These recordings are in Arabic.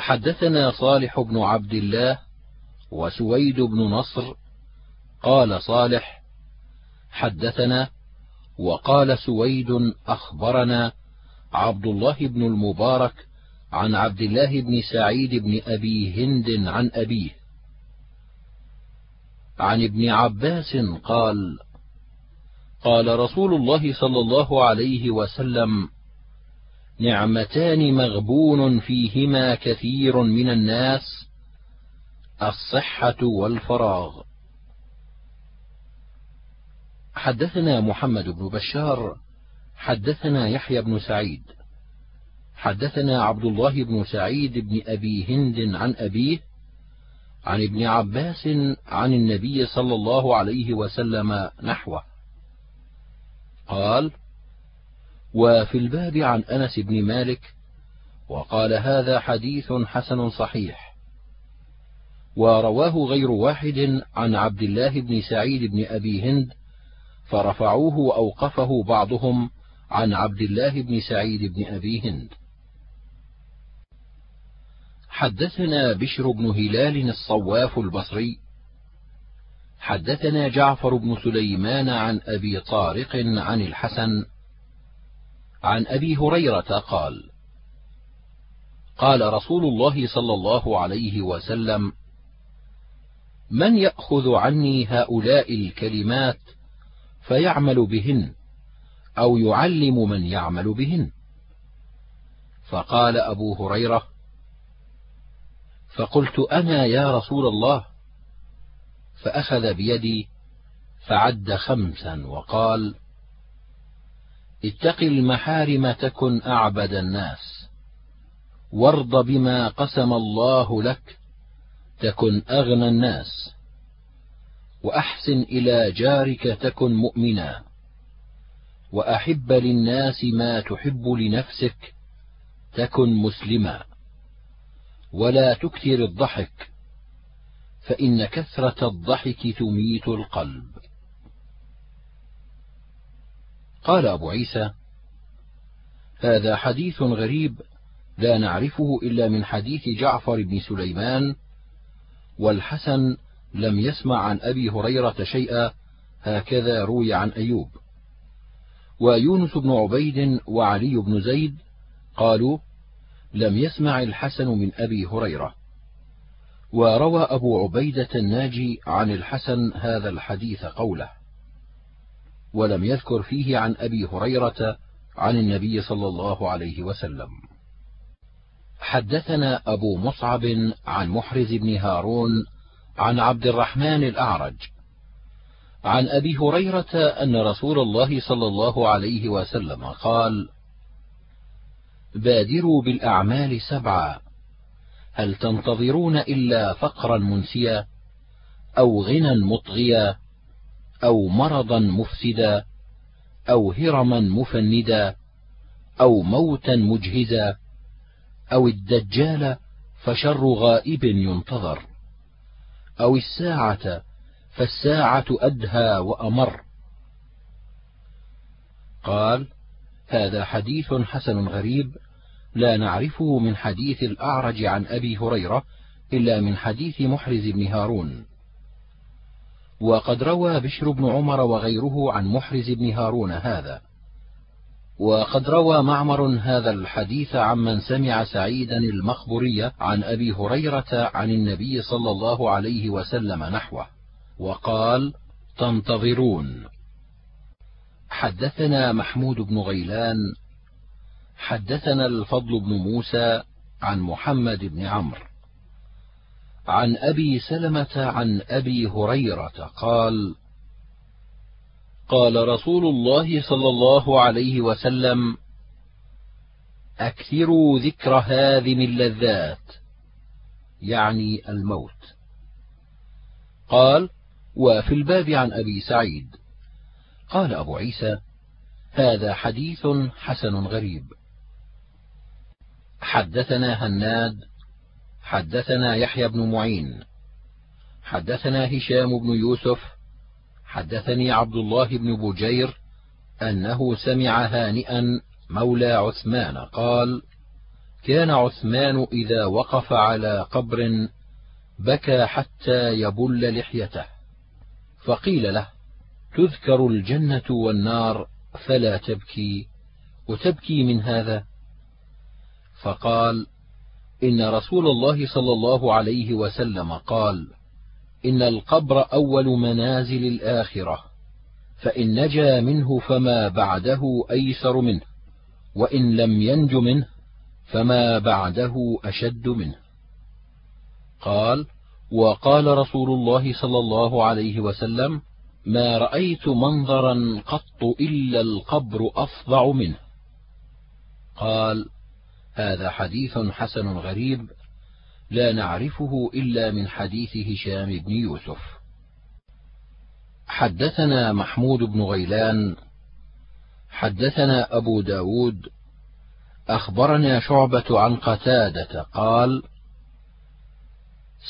حدثنا صالح بن عبد الله وسويد بن نصر قال صالح حدثنا وقال سويد أخبرنا عبد الله بن المبارك عن عبد الله بن سعيد بن أبي هند عن أبيه. عن ابن عباس قال قال رسول الله صلى الله عليه وسلم نعمتان مغبون فيهما كثير من الناس الصحة والفراغ. حدثنا محمد بن بشار حدثنا يحيى بن سعيد حدثنا عبد الله بن سعيد بن أبي هند عن أبيه عن ابن عباس عن النبي صلى الله عليه وسلم نحوه. قال وفي الباب عن أنس بن مالك وقال هذا حديث حسن صحيح. ورواه غير واحد عن عبد الله بن سعيد بن أبي هند فرفعوه وأوقفه بعضهم عن عبد الله بن سعيد بن أبي هند. حدثنا بشر بن هلال الصواف البصري. حدثنا جعفر بن سليمان عن أبي طارق عن الحسن عن أبي هريرة قال قال رسول الله صلى الله عليه وسلم من يأخذ عني هؤلاء الكلمات فيعمل بهن أو يعلم من يعمل بهن؟ فقال أبو هريرة فقلت أنا يا رسول الله؟ فأخذ بيدي فعد خمسا وقال اتق المحارم تكن أعبد الناس. وارض بما قسم الله لك تكن أغنى الناس. وأحسن إلى جارك تكن مؤمنا. وأحب للناس ما تحب لنفسك تكن مسلما. ولا تكثر الضحك فإن كثرة الضحك تميت القلب. قال أبو عيسى هذا حديث غريب لا نعرفه إلا من حديث جعفر بن سليمان والحسن لم يسمع عن أبي هريرة شيئا هكذا روي عن أيوب. ويونس بن عبيد وعلي بن زيد قالوا لم يسمع الحسن من أبي هريرة. وروى أبو عبيدة الناجي عن الحسن هذا الحديث قوله. ولم يذكر فيه عن أبي هريرة عن النبي صلى الله عليه وسلم. حدثنا أبو مصعب عن محرز بن هارون عن عبد الرحمن الأعرج عن أبي هريرة أن رسول الله صلى الله عليه وسلم قال بادروا بالأعمال سبعا هل تنتظرون إلا فقرا منسيا أو غنى مطغيا أو مرضا مفسدا أو هرما مفندا أو موتا مجهزا أو الدجال فشر غائب ينتظر أو الساعة فالساعة أدهى وأمر. قال هذا حديث حسن غريب لا نعرفه من حديث الأعرج عن أبي هريرة إلا من حديث محرز بن هارون. وقد روى بشر بن عمر وغيره عن محرز بن هارون هذا. وقد روى معمر هذا الحديث عمن سمع سعيدا المخبري عن أبي هريرة عن النبي صلى الله عليه وسلم نحوه وقال تنتظرون. حدثنا محمود بن غيلان حدثنا الفضل بن موسى عن محمد بن عمرو. عن أبي سلمة عن أبي هريرة قال قال رسول الله صلى الله عليه وسلم أكثروا ذكر هذم اللذات يعني الموت. قال وفي الباب عن أبي سعيد. قال أبو عيسى هذا حديث حسن غريب. حدثنا هناد حدثنا يحيى بن معين. حدثنا هشام بن يوسف. حدثني عبد الله بن بجير أنه سمع هانئا مولى عثمان قال كان عثمان إذا وقف على قبر بكى حتى يبل لحيته. فقيل له تذكر الجنة والنار فلا تبكي. وتبكي من هذا؟ فقال إن رسول الله صلى الله عليه وسلم قال إن القبر أول منازل الآخرة فإن نجا منه فما بعده أيسر منه وإن لم ينج منه فما بعده أشد منه. قال وقال رسول الله صلى الله عليه وسلم ما رأيت منظرا قط إلا القبر أفظع منه. قال هذا حديث حسن غريب لا نعرفه إلا من حديث هشام بن يوسف. حدثنا محمود بن غيلان حدثنا أبو داود أخبرنا شعبة عن قتادة قال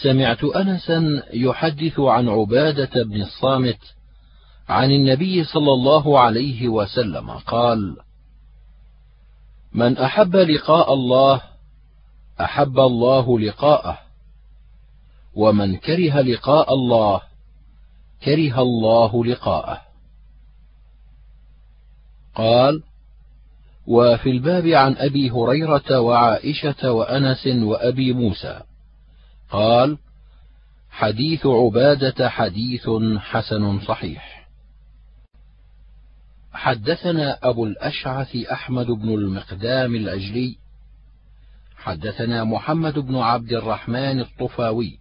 سمعت أنسا يحدث عن عبادة بن الصامت عن النبي صلى الله عليه وسلم قال من أحب لقاء الله أحب الله لقاءه. ومن كره لقاء الله كره الله لقاءه. قال وفي الباب عن أبي هريرة وعائشة وأنس وأبي موسى. قال حديث عبادة حديث حسن صحيح. حدثنا أبو الأشعث أحمد بن المقدام الأجلي حدثنا محمد بن عبد الرحمن الطفاوي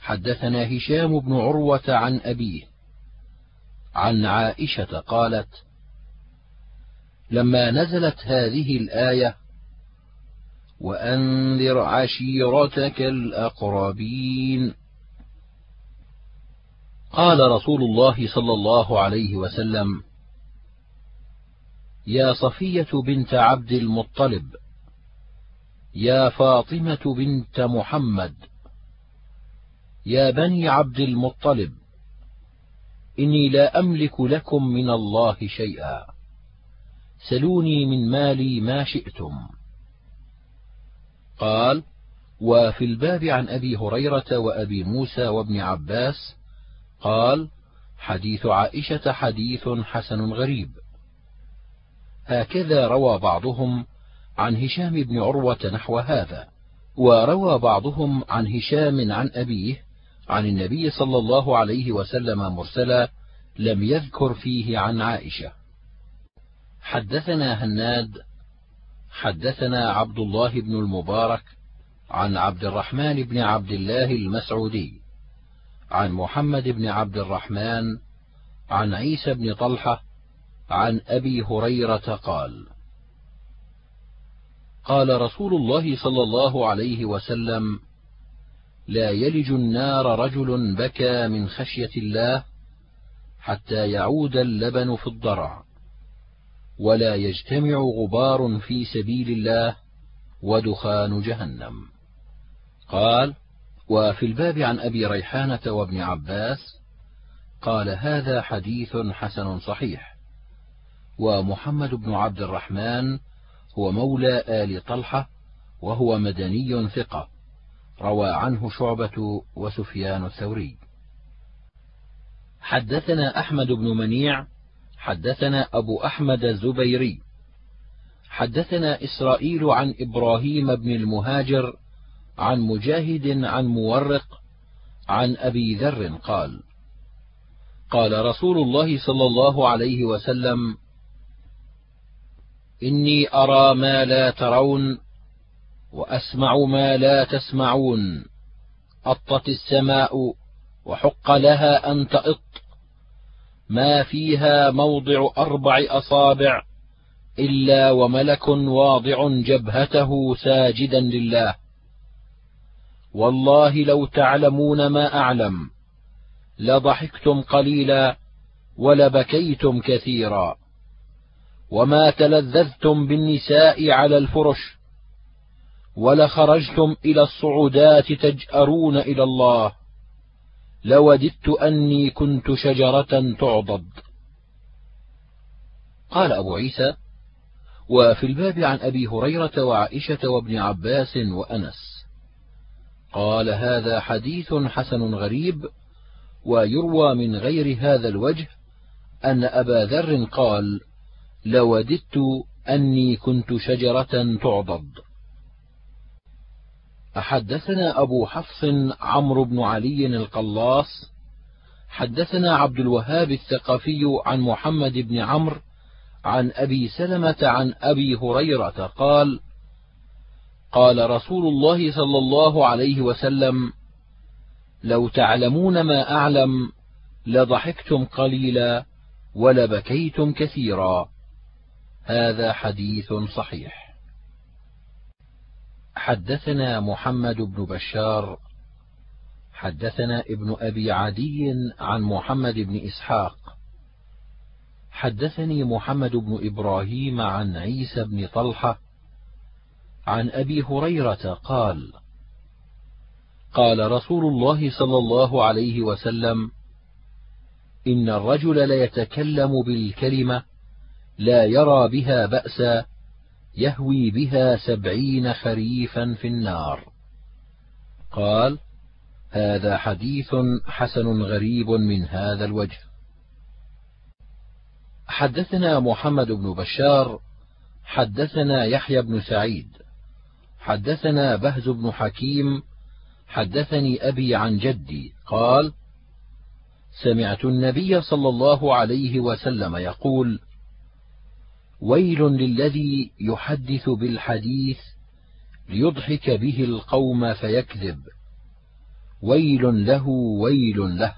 حدثنا هشام بن عروة عن أبيه عن عائشة قالت لما نزلت هذه الآية وأنذر عشيرتك الأقربين. قال رسول الله صلى الله عليه وسلم يا صفية بنت عبد المطلب يا فاطمة بنت محمد يا بني عبد المطلب إني لا أملك لكم من الله شيئا. سلوني من مالي ما شئتم. قال وفي الباب عن أبي هريرة وأبي موسى وابن عباس قال حديث عائشة حديث حسن غريب. هكذا روى بعضهم عن هشام بن عروة نحو هذا وروى بعضهم عن هشام عن أبيه عن النبي صلى الله عليه وسلم مرسلا لم يذكر فيه عن عائشة. حدثنا هناد حدثنا عبد الله بن المبارك عن عبد الرحمن بن عبد الله المسعودي عن محمد بن عبد الرحمن عن عيسى بن طلحة عن أبي هريرة قال قال رسول الله صلى الله عليه وسلم لا يلج النار رجل بكى من خشية الله حتى يعود اللبن في الضرع ولا يجتمع غبار في سبيل الله ودخان جهنم. قال وفي الباب عن أبي ريحانة وابن عباس قال هذا حديث حسن صحيح. ومحمد بن عبد الرحمن هو مولى آل طلحة وهو مدني ثقة. روى عنه شعبة وسفيان الثوري. حدثنا أحمد بن منيع حدثنا أبو أحمد الزبيري. حدثنا إسرائيل عن إبراهيم بن المهاجر عن مجاهد عن مورق عن أبي ذر قال قال رسول الله صلى الله عليه وسلم إني أرى ما لا ترون وأسمع ما لا تسمعون. أطت السماء وحق لها أن تئط. ما فيها موضع أربع أصابع إلا وملك واضع جبهته ساجدا لله. والله لو تعلمون ما أعلم لضحكتم قليلا ولبكيتم كثيرا. وما تلذذتم بالنساء على الفرش ولخرجتم إلى الصعودات تجارون إلى الله لوددت اني كنت شجره تعضد. قال ابو عيسى وفي الباب عن أبي هريرة وعائشة وابن عباس وأنس. قال هذا حديث حسن غريب ويروى من غير هذا الوجه أن أبا ذر قال لوددت أني كنت شجرة تعضد. حدثنا أبو حفص عمرو بن علي القلاص. حدثنا عبد الوهاب الثقفي عن محمد بن عمرو عن أبي سلمة عن أبي هريرة قال قال رسول الله صلى الله عليه وسلم لو تعلمون ما أعلم لضحكتم قليلا ولبكيتم كثيرا. هذا حديث صحيح. حدثنا محمد بن بشار حدثنا ابن أبي عدي عن محمد بن إسحاق. حدثني محمد بن إبراهيم عن عيسى بن طلحة عن أبي هريرة قال قال رسول الله صلى الله عليه وسلم إن الرجل ليتكلم بالكلمة لا يرى بها بأسا يهوي بها سبعين خريفا في النار. قال هذا حديث حسن غريب من هذا الوجه. حدثنا محمد بن بشار حدثنا يحيى بن سعيد حدثنا بهز بن حكيم حدثني أبي عن جدي قال سمعت النبي صلى الله عليه وسلم يقول ويل للذي يحدث بالحديث ليضحك به القوم فيكذب. ويل له ويل له.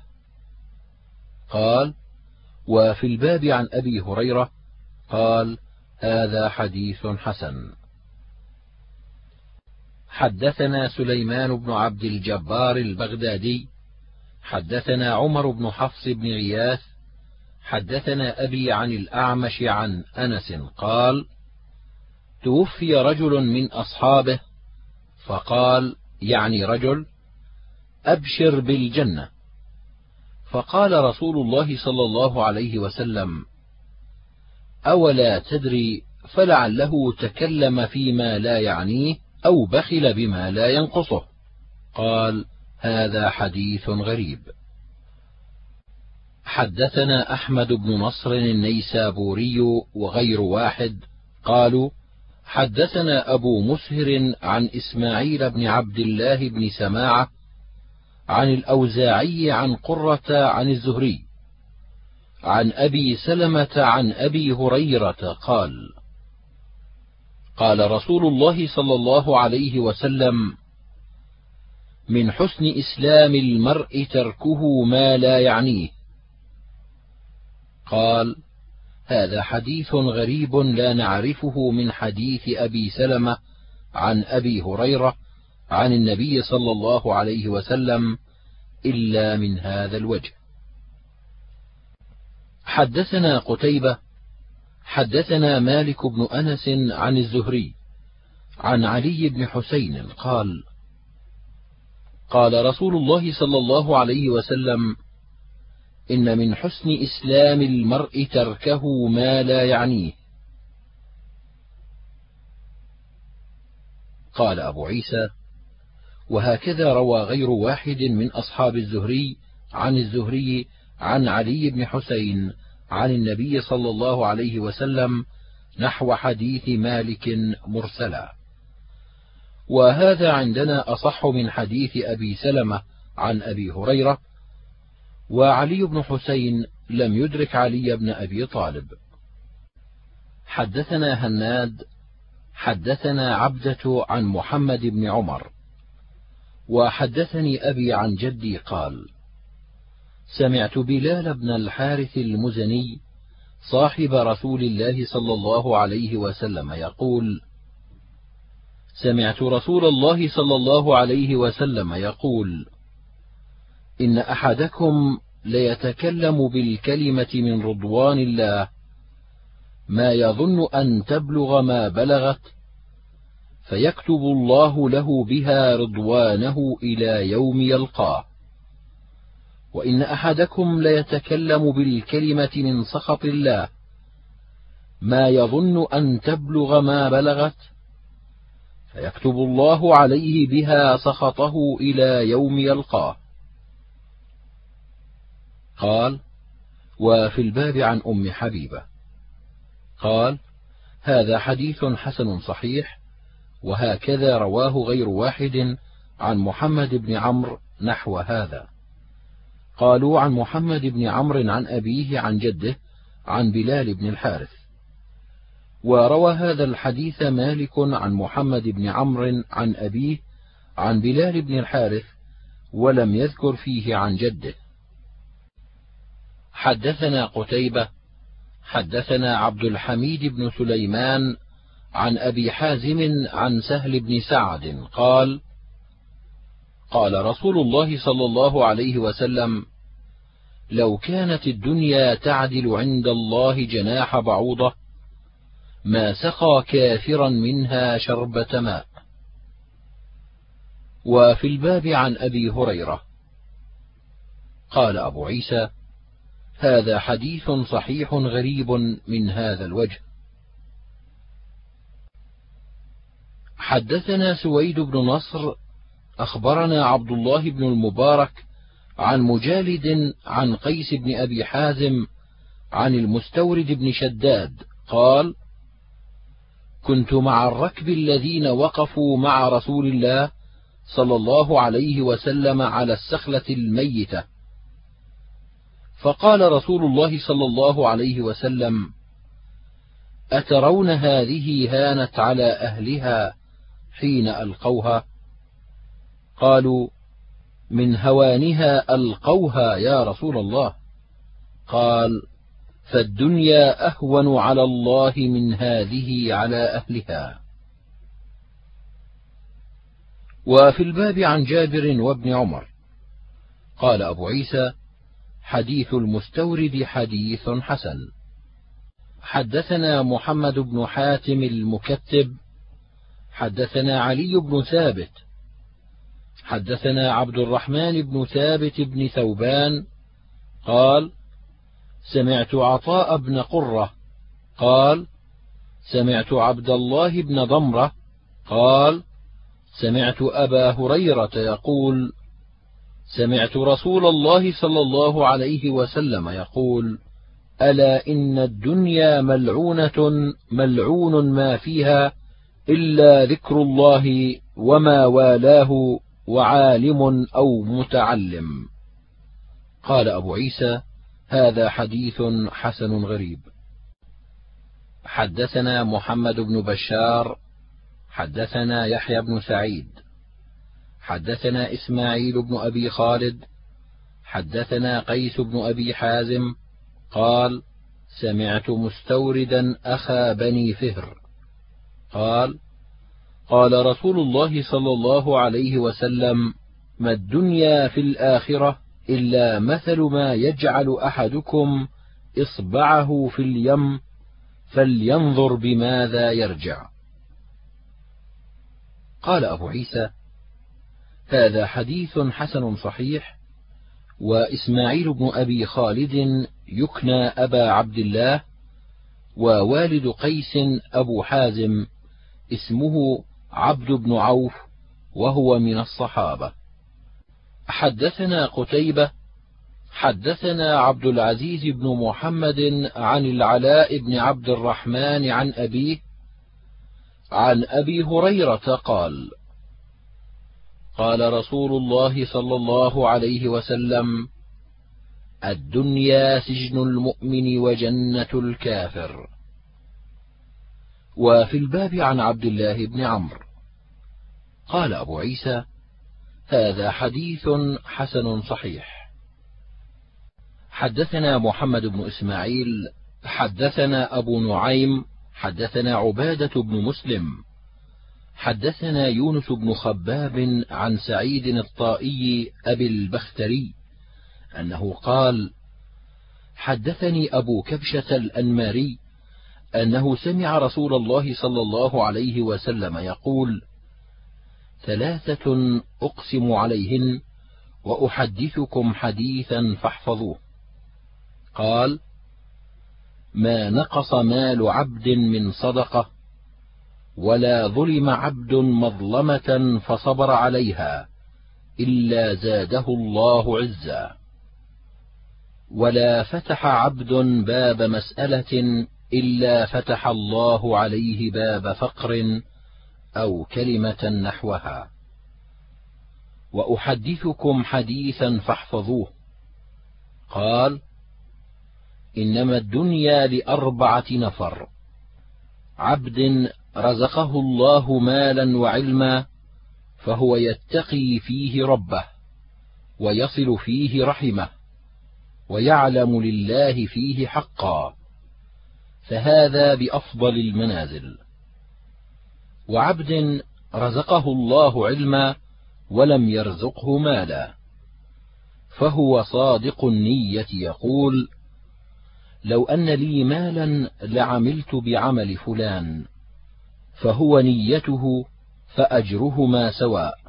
قال وفي الباب عن أبي هريرة قال هذا حديث حسن. حدثنا سليمان بن عبد الجبار البغدادي حدثنا عمر بن حفص بن غياث حدثنا أبي عن الأعمش عن أنس قال توفي رجل من أصحابه فقال يعني رجل أبشر بالجنة. فقال رسول الله صلى الله عليه وسلم أولا تدري فلعله تكلم فيما لا يعنيه أو بخل بما لا ينقصه. قال هذا حديث غريب. حدثنا أحمد بن نصر النيسابوري وغير واحد قالوا حدثنا أبو مسهر عن إسماعيل بن عبد الله بن سماعة عن الأوزاعي عن قرة عن الزهري عن أبي سلمة عن أبي هريرة قال قال رسول الله صلى الله عليه وسلم من حسن إسلام المرء تركه ما لا يعنيه. قال هذا حديث غريب لا نعرفه من حديث أبي سلمة عن أبي هريرة عن النبي صلى الله عليه وسلم إلا من هذا الوجه. حدثنا قتيبة حدثنا مالك بن أنس عن الزهري عن علي بن حسين قال قال رسول الله صلى الله عليه وسلم إن من حسن إسلام المرء تركه ما لا يعنيه. قال أبو عيسى وهكذا روى غير واحد من أصحاب الزهري عن الزهري عن علي بن حسين عن النبي صلى الله عليه وسلم نحو حديث مالك مرسلا. وهذا عندنا أصح من حديث أبي سلمة عن أبي هريرة وعلي بن حسين لم يدرك علي بن أبي طالب. حدثنا هناد حدثنا عبدة عن محمد بن عمر وحدثني أبي عن جدي قال سمعت بلال بن الحارث المزني صاحب رسول الله صلى الله عليه وسلم يقول سمعت رسول الله صلى الله عليه وسلم يقول إن أحدكم ليتكلم بالكلمة من رضوان الله ما يظن أن تبلغ ما بلغت فيكتب الله له بها رضوانه إلى يوم يلقاه. وإن أحدكم ليتكلم بالكلمة من سخط الله ما يظن أن تبلغ ما بلغت فيكتب الله عليه بها سخطه إلى يوم يلقاه. قال وفي الباب عن أم حبيبة. قال هذا حديث حسن صحيح وهكذا رواه غير واحد عن محمد بن عمرو نحو هذا. قالوا عن محمد بن عمرو عن أبيه عن جده عن بلال بن الحارث. وروى هذا الحديث مالك عن محمد بن عمرو عن أبيه عن بلال بن الحارث ولم يذكر فيه عن جده. حدثنا قتيبة حدثنا عبد الحميد بن سليمان عن أبي حازم عن سهل بن سعد قال قال رسول الله صلى الله عليه وسلم لو كانت الدنيا تعدل عند الله جناح بعوضة ما سقى كافرا منها شربة ماء. وفي الباب عن أبي هريرة قال أبو عيسى هذا حديث صحيح غريب من هذا الوجه. حدثنا سويد بن نصر أخبرنا عبد الله بن المبارك عن مجالد عن قيس بن أبي حازم عن المستورد بن شداد قال كنت مع الركب الذين وقفوا مع رسول الله صلى الله عليه وسلم على السخلة الميتة فقال رسول الله صلى الله عليه وسلم أترون هذه هانت على أهلها حين ألقوها؟ قالوا من هوانها ألقوها يا رسول الله. قال فالدنيا أهون على الله من هذه على أهلها. وفي الباب عن جابر وابن عمر. قال أبو عيسى حديث المستورد حديث حسن. حدثنا محمد بن حاتم المكتب. حدثنا علي بن ثابت. حدثنا عبد الرحمن بن ثابت بن ثوبان. قال سمعت عطاء بن قرة. قال سمعت عبد الله بن ضمرة. قال سمعت أبا هريرة يقول سمعت رسول الله صلى الله عليه وسلم يقول ألا إن الدنيا ملعونة ملعون ما فيها إلا ذكر الله وما والاه وعالم أو متعلم. قال أبو عيسى هذا حديث حسن غريب. حدثنا محمد بن بشار حدثنا يحيى بن سعيد. حدثنا إسماعيل بن أبي خالد حدثنا قيس بن أبي حازم قال سمعت مستوردا أخا بني فهر. قال قال رسول الله صلى الله عليه وسلم ما الدنيا في الآخرة إلا مثل ما يجعل أحدكم إصبعه في اليم فلينظر بماذا يرجع. قال أبو عيسى هذا حديث حسن صحيح وإسماعيل بن أبي خالد يكنى أبا عبد الله ووالد قيس أبو حازم اسمه عبد بن عوف وهو من الصحابة. حدثنا قتيبة حدثنا عبد العزيز بن محمد عن العلاء بن عبد الرحمن عن أبيه عن أبي هريرة قال قال رسول الله صلى الله عليه وسلم الدنيا سجن المؤمن وجنة الكافر. وفي الباب عن عبد الله بن عمرو. قال أبو عيسى هذا حديث حسن صحيح. حدثنا محمد بن إسماعيل حدثنا أبو نعيم حدثنا عبادة بن مسلم. حدثنا يونس بن خباب عن سعيد الطائي أبي البختري أنه قال حدثني أبو كبشة الأنماري أنه سمع رسول الله صلى الله عليه وسلم يقول ثلاثة أقسم عليهن وأحدثكم حديثا فاحفظوه. قال ما نقص مال عبد من صدقة ولا ظلم عبد مظلمة فصبر عليها إلا زاده الله عزا. ولا فتح عبد باب مسألة إلا فتح الله عليه باب فقر أو كلمة نحوها. وأحدثكم حديثا فاحفظوه. قال إنما الدنيا لأربعة نفر عبد رزقه الله مالا وعلما فهو يتقي فيه ربه ويصل فيه رحمه ويعلم لله فيه حقا فهذا بأفضل المنازل. وعبد رزقه الله علما ولم يرزقه مالا فهو صادق النية يقول لو أن لي مالا لعملت بعمل فلان فهو نيته فأجرهما سواء.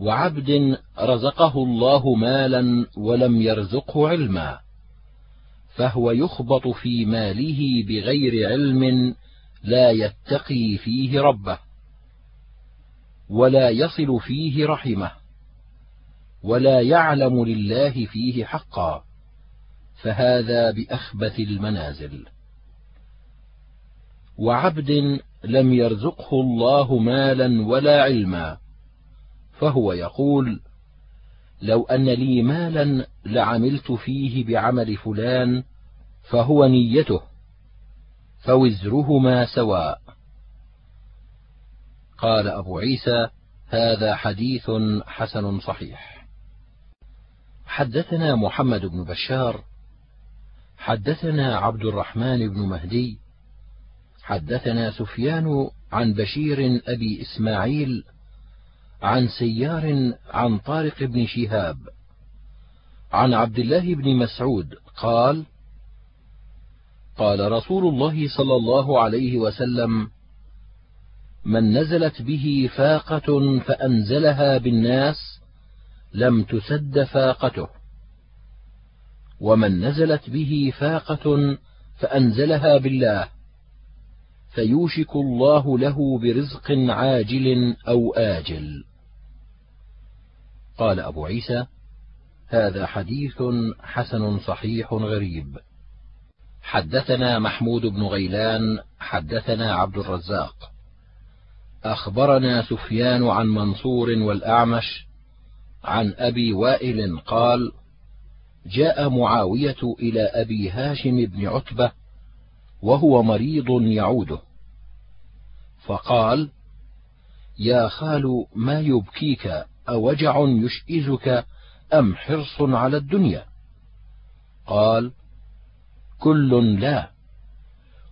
وعبد رزقه الله مالا ولم يرزقه علما فهو يخبط في ماله بغير علم لا يتقي فيه ربه ولا يصل فيه رحمه ولا يعلم لله فيه حقا فهذا بأخبث المنازل. وعبد لم يرزقه الله مالا ولا علما. فهو يقول لو أن لي مالا لعملت فيه بعمل فلان فهو نيته فوزرهما سواء. قال أبو عيسى هذا حديث حسن صحيح. حدثنا محمد بن بشار حدثنا عبد الرحمن بن مهدي حدثنا سفيان عن بشير أبي إسماعيل عن سيار عن طارق بن شهاب عن عبد الله بن مسعود قال قال رسول الله صلى الله عليه وسلم من نزلت به فاقة فأنزلها بالناس لم تسد فاقته ومن نزلت به فاقة فأنزلها بالله فيوشك الله له برزق عاجل أو آجل. قال أبو عيسى هذا حديث حسن صحيح غريب. حدثنا محمود بن غيلان حدثنا عبد الرزاق. أخبرنا سفيان عن منصور والأعمش عن أبي وائل قال جاء معاوية إلى أبي هاشم بن عتبة وهو مريض يعوده. فقال يا خال ما يبكيك؟ أوجع يشئزك أم حرص على الدنيا؟ قال كل لا.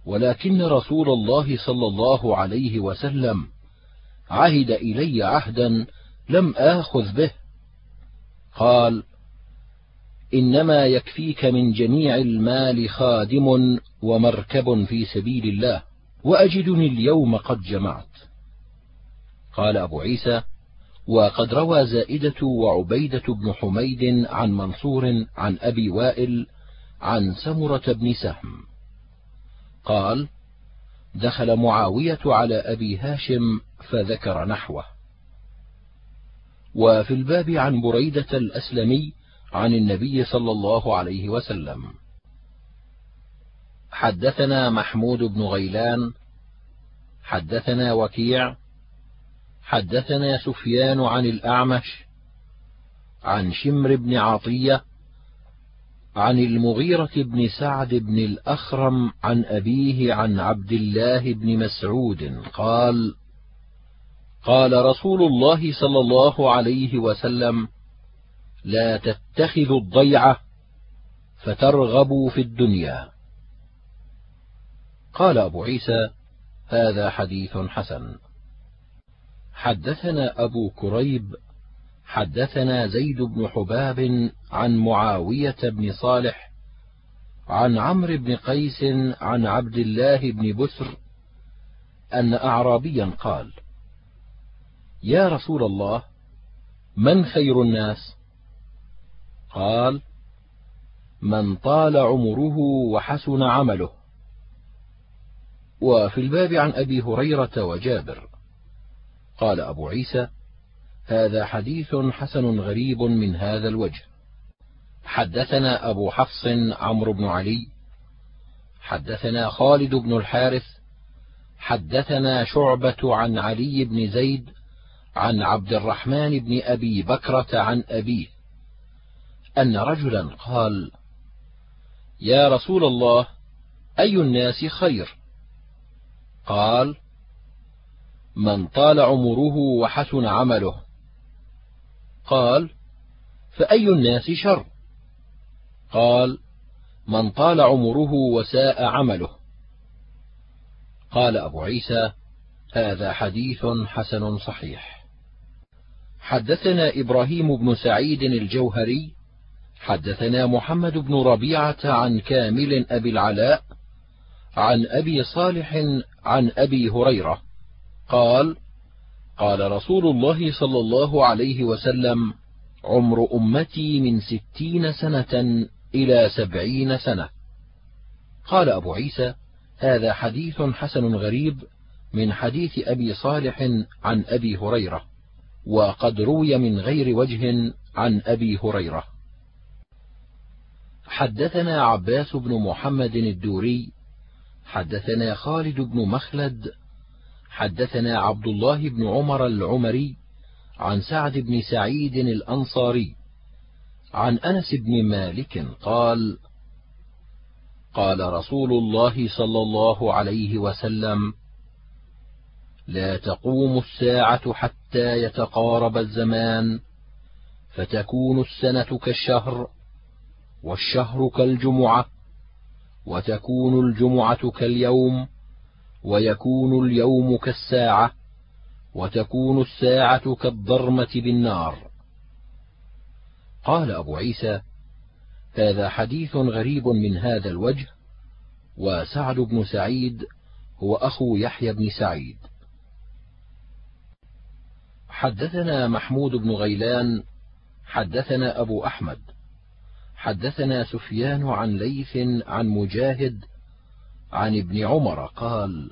ولكن رسول الله صلى الله عليه وسلم عهد إلي عهدا لم آخذ به. قال إنما يكفيك من جميع المال خادم ومركب في سبيل الله وأجدني اليوم قد جمعت. قال أبو عيسى وقد روى زائدة وعبيدة بن حميد عن منصور عن أبي وائل عن سمرة بن سهم. قال دخل معاوية على أبي هاشم فذكر نحوه. وفي الباب عن بريدة الأسلمي عن النبي صلى الله عليه وسلم. حدثنا محمود بن غيلان حدثنا وكيع حدثنا سفيان عن الأعمش عن شمر بن عطية عن المغيرة بن سعد بن الأخرم عن أبيه عن عبد الله بن مسعود قال قال رسول الله صلى الله عليه وسلم لا تتخذوا الضيعة فترغبوا في الدنيا. قال أبو عيسى هذا حديث حسن. حدثنا أبو كريب حدثنا زيد بن حباب عن معاوية بن صالح عن عمرو بن قيس عن عبد الله بن بسر أن اعرابيا قال يا رسول الله من خير الناس؟ قال من طال عمره وحسن عمله. وفي الباب عن أبي هريرة وجابر. قال أبو عيسى هذا حديث حسن غريب من هذا الوجه. حدثنا أبو حفص عمرو بن علي. حدثنا خالد بن الحارث. حدثنا شعبة عن علي بن زيد عن عبد الرحمن بن أبي بكرة عن أبيه. أن رجلا قال يا رسول الله أي الناس خير؟ قال من طال عمره وحسن عمله. قال فأي الناس شر؟ قال من طال عمره وساء عمله. قال أبو عيسى هذا حديث حسن صحيح. حدثنا إبراهيم بن سعيد الجوهري حدثنا محمد بن ربيعة عن كامل أبي العلاء عن أبي صالح عن أبي هريرة. قال قال رسول الله صلى الله عليه وسلم عمر أمتي من ستين سنة إلى سبعين سنة. قال أبو عيسى هذا حديث حسن غريب من حديث أبي صالح عن أبي هريرة وقد روي من غير وجه عن أبي هريرة. حدثنا عباس بن محمد الدوري حدثنا خالد بن مخلد حدثنا عبد الله بن عمر العمري عن سعد بن سعيد الأنصاري عن أنس بن مالك قال قال رسول الله صلى الله عليه وسلم لا تقوم الساعة حتى يتقارب الزمان فتكون السنة كالشهر. والشهر كالجمعة وتكون الجمعة كاليوم ويكون اليوم كالساعة وتكون الساعة كالضرمة بالنار. قال أبو عيسى هذا حديث غريب من هذا الوجه وسعد بن سعيد هو أخو يحيى بن سعيد. حدثنا محمود بن غيلان حدثنا أبو أحمد حدثنا سفيان عن ليث عن مجاهد عن ابن عمر قال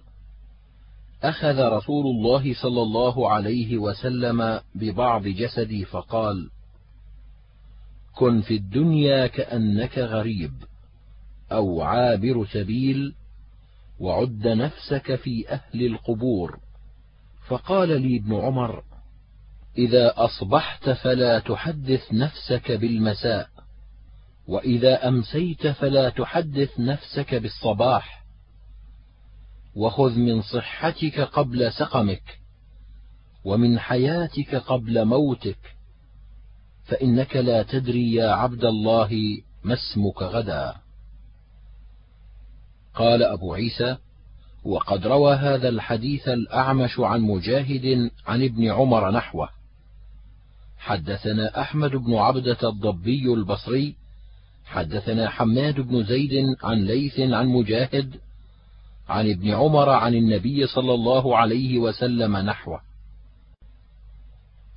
أخذ رسول الله صلى الله عليه وسلم ببعض جسدي فقال كن في الدنيا كأنك غريب أو عابر سبيل وعد نفسك في أهل القبور. فقال لي ابن عمر إذا أصبحت فلا تحدث نفسك بالمساء. وإذا أمسيت فلا تحدث نفسك بالصباح وخذ من صحتك قبل سقمك ومن حياتك قبل موتك فإنك لا تدري يا عبد الله ما اسمك غدا. قال أبو عيسى وقد روى هذا الحديث الأعمش عن مجاهد عن ابن عمر نحوه. حدثنا أحمد بن عبدة الضبي البصري حدثنا حماد بن زيد عن ليث عن مجاهد عن ابن عمر عن النبي صلى الله عليه وسلم نحوه.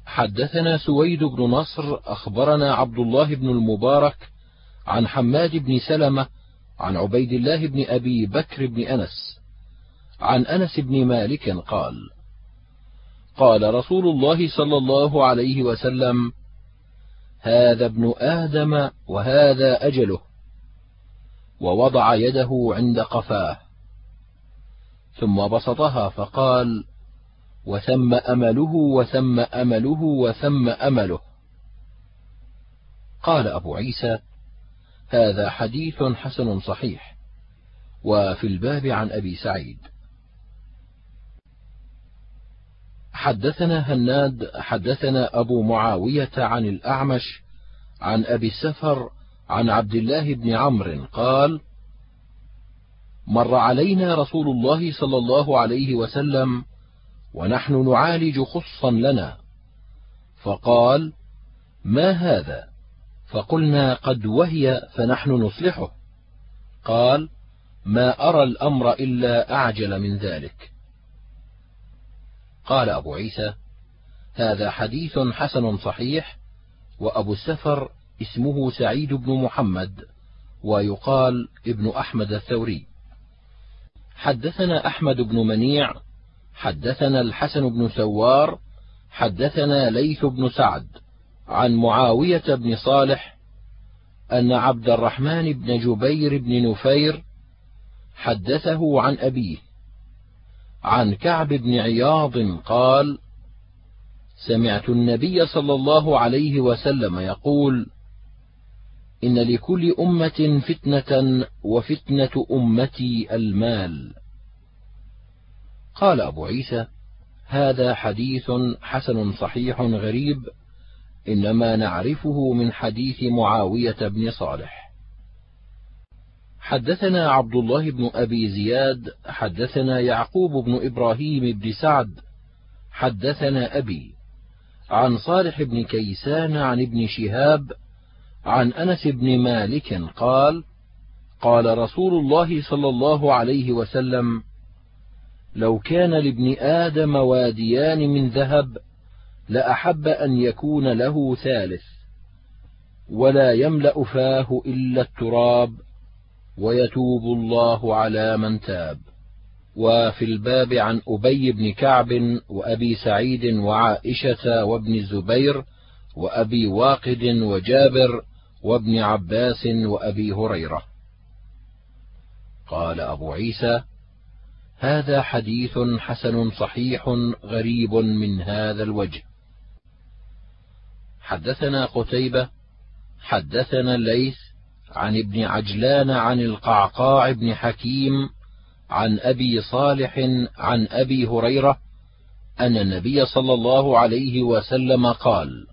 حدثنا سويد بن نصر أخبرنا عبد الله بن المبارك عن حماد بن سلمة عن عبيد الله بن أبي بكر بن أنس عن أنس بن مالك قال قال رسول الله صلى الله عليه وسلم هذا ابن آدم وهذا أجله. ووضع يده عند قفاه. ثم بسطها فقال وثم أمله وثم أمله وثم أمله. قال أبو عيسى هذا حديث حسن صحيح. وفي الباب عن أبي سعيد. حدثنا هناد حدثنا أبو معاوية عن الأعمش عن أبي السفر عن عبد الله بن عمرو قال مر علينا رسول الله صلى الله عليه وسلم ونحن نعالج خصا لنا. فقال ما هذا؟ فقلنا قد وهي فنحن نصلحه. قال ما أرى الأمر إلا أعجل من ذلك. قال أبو عيسى هذا حديث حسن صحيح وأبو السفر اسمه سعيد بن محمد ويقال ابن أحمد الثوري. حدثنا أحمد بن منيع حدثنا الحسن بن سوار حدثنا ليث بن سعد عن معاوية بن صالح أن عبد الرحمن بن جبير بن نفير حدثه عن أبيه. عن كعب بن عياض قال سمعت النبي صلى الله عليه وسلم يقول إن لكل أمة فتنة وفتنة أمتي المال. قال أبو عيسى هذا حديث حسن صحيح غريب إنما نعرفه من حديث معاوية بن صالح. حدثنا عبد الله بن أبي زياد حدثنا يعقوب بن إبراهيم بن سعد حدثنا أبي عن صالح بن كيسان عن ابن شهاب عن أنس بن مالك قال قال رسول الله صلى الله عليه وسلم لو كان لابن آدم واديان من ذهب لأحب أن يكون له ثالث ولا يملأ فاه إلا التراب ويتوب الله على من تاب. وفي الباب عن أبي بن كعب وأبي سعيد وعائشة وابن الزبير وأبي واقد وجابر وابن عباس وأبي هريرة. قال أبو عيسى هذا حديث حسن صحيح غريب من هذا الوجه. حدثنا قتيبة حدثنا الليث عن ابن عجلان عن القعقاع بن حكيم عن أبي صالح عن أبي هريرة أن النبي صلى الله عليه وسلم قال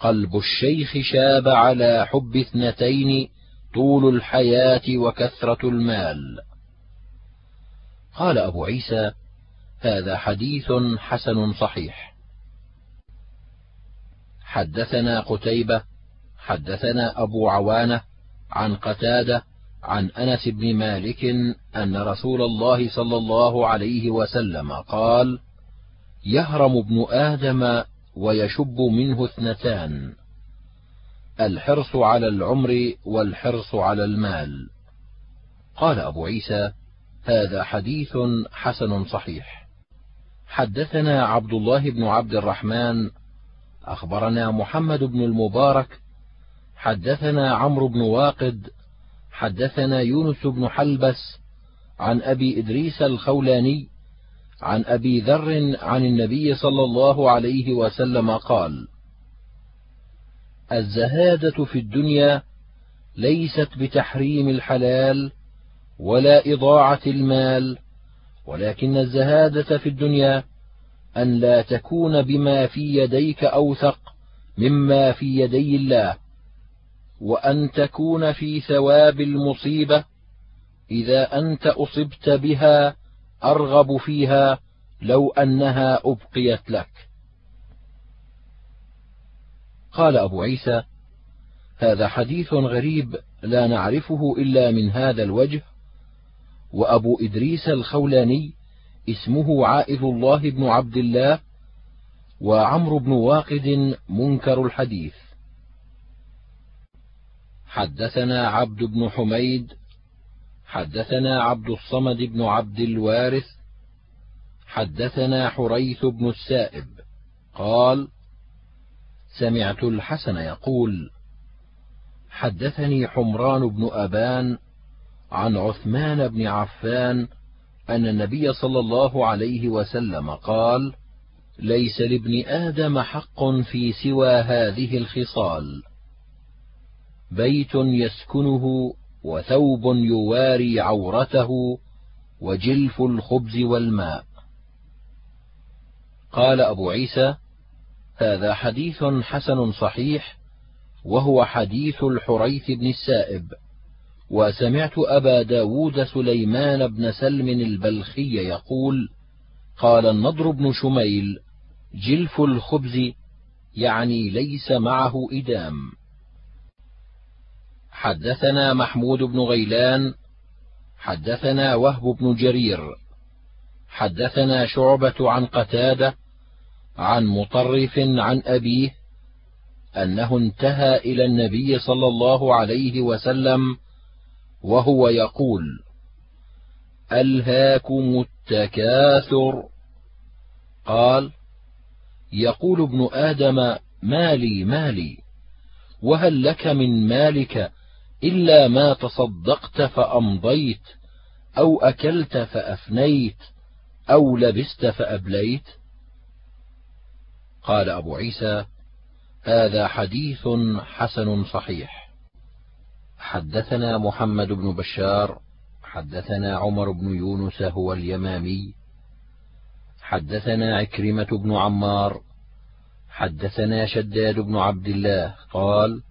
قلب الشيخ شاب على حب اثنتين طول الحياة وكثرة المال. قال أبو عيسى هذا حديث حسن صحيح. حدثنا قتيبة حدثنا أبو عوانة عن قتادة عن أنس بن مالك أن رسول الله صلى الله عليه وسلم قال يهرم ابن آدم ويشب منه اثنتان الحرص على العمر والحرص على المال. قال أبو عيسى هذا حديث حسن صحيح. حدثنا عبد الله بن عبد الرحمن أخبرنا محمد بن المبارك حدثنا عمرو بن واقد حدثنا يونس بن حلبس عن أبي إدريس الخولاني عن أبي ذر عن النبي صلى الله عليه وسلم قال الزهادة في الدنيا ليست بتحريم الحلال ولا إضاعة المال ولكن الزهادة في الدنيا أن لا تكون بما في يديك أوثق مما في يدي الله. وأن تكون في ثواب المصيبة إذا أنت أصبت بها أرغب فيها لو أنها أبقيت لك. قال أبو عيسى هذا حديث غريب لا نعرفه إلا من هذا الوجه وأبو إدريس الخولاني اسمه عائذ الله بن عبد الله وعمرو بن واقد منكر الحديث. حدثنا عبد بن حميد حدثنا عبد الصمد بن عبد الوارث حدثنا حريث بن السائب قال سمعت الحسن يقول حدثني حمران بن أبان عن عثمان بن عفان أن النبي صلى الله عليه وسلم قال ليس لابن آدم حق في سوى هذه الخصال. بيت يسكنه وثوب يواري عورته وجلف الخبز والماء. قال أبو عيسى هذا حديث حسن صحيح وهو حديث الحريث بن السائب. وسمعت أبا داود سليمان بن سلم البلخي يقول قال النضر بن شميل جلف الخبز يعني ليس معه إدام. حدثنا محمود بن غيلان حدثنا وهب بن جرير حدثنا شعبة عن قتادة عن مطرف عن أبيه أنه انتهى إلى النبي صلى الله عليه وسلم وهو يقول ألهاكم التكاثر؟ قال يقول ابن آدم مالي مالي وهل لك من مالك إلا ما تصدقت فأمضيت أو أكلت فأفنيت أو لبست فأبليت. قال أبو عيسى هذا حديث حسن صحيح. حدثنا محمد بن بشار حدثنا عمر بن يونس هو اليمامي حدثنا عكرمة بن عمار حدثنا شداد بن عبد الله قال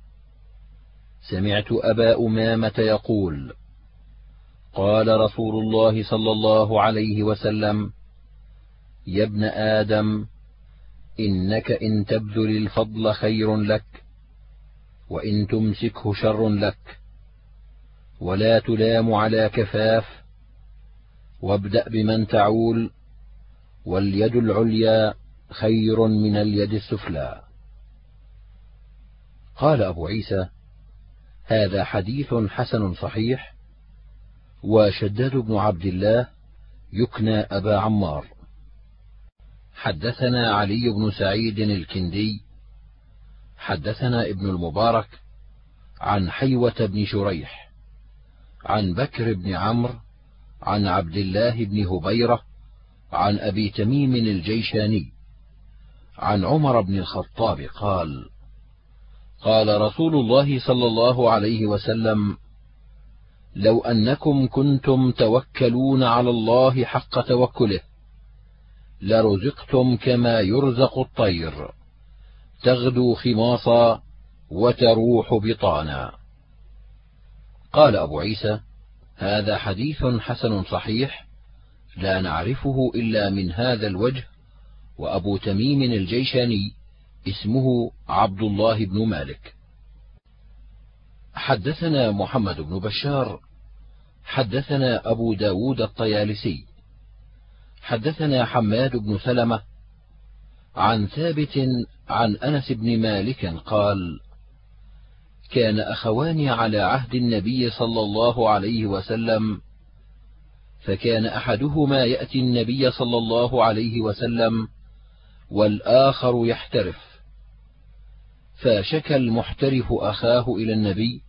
سمعت أبا أمامة يقول قال رسول الله صلى الله عليه وسلم يا ابن آدم إنك إن تبذل الفضل خير لك وإن تمسكه شر لك ولا تلام على كفاف وابدأ بمن تعول واليد العليا خير من اليد السفلى. قال أبو عيسى هذا حديث حسن صحيح وشداد بن عبد الله يكنى أبا عمار. حدثنا علي بن سعيد الكندي حدثنا ابن المبارك عن حيوة بن شريح عن بكر بن عمرو عن عبد الله بن هبيرة عن أبي تميم الجيشاني عن عمر بن الخطاب قال قال رسول الله صلى الله عليه وسلم لو أنكم كنتم توكلون على الله حق توكله لرزقتم كما يرزق الطير تغدو خماصا وتروح بطانا. قال أبو عيسى هذا حديث حسن صحيح لا نعرفه إلا من هذا الوجه وأبو تميم الجيشاني. اسمه عبد الله بن مالك. حدثنا محمد بن بشار. حدثنا أبو داود الطيالسي. حدثنا حماد بن سلمة. عن ثابت عن أنس بن مالك قال كان أخوان على عهد النبي صلى الله عليه وسلم فكان أحدهما يأتي النبي صلى الله عليه وسلم والآخر يحترف. فشكى المحترف أخاه إلى النبي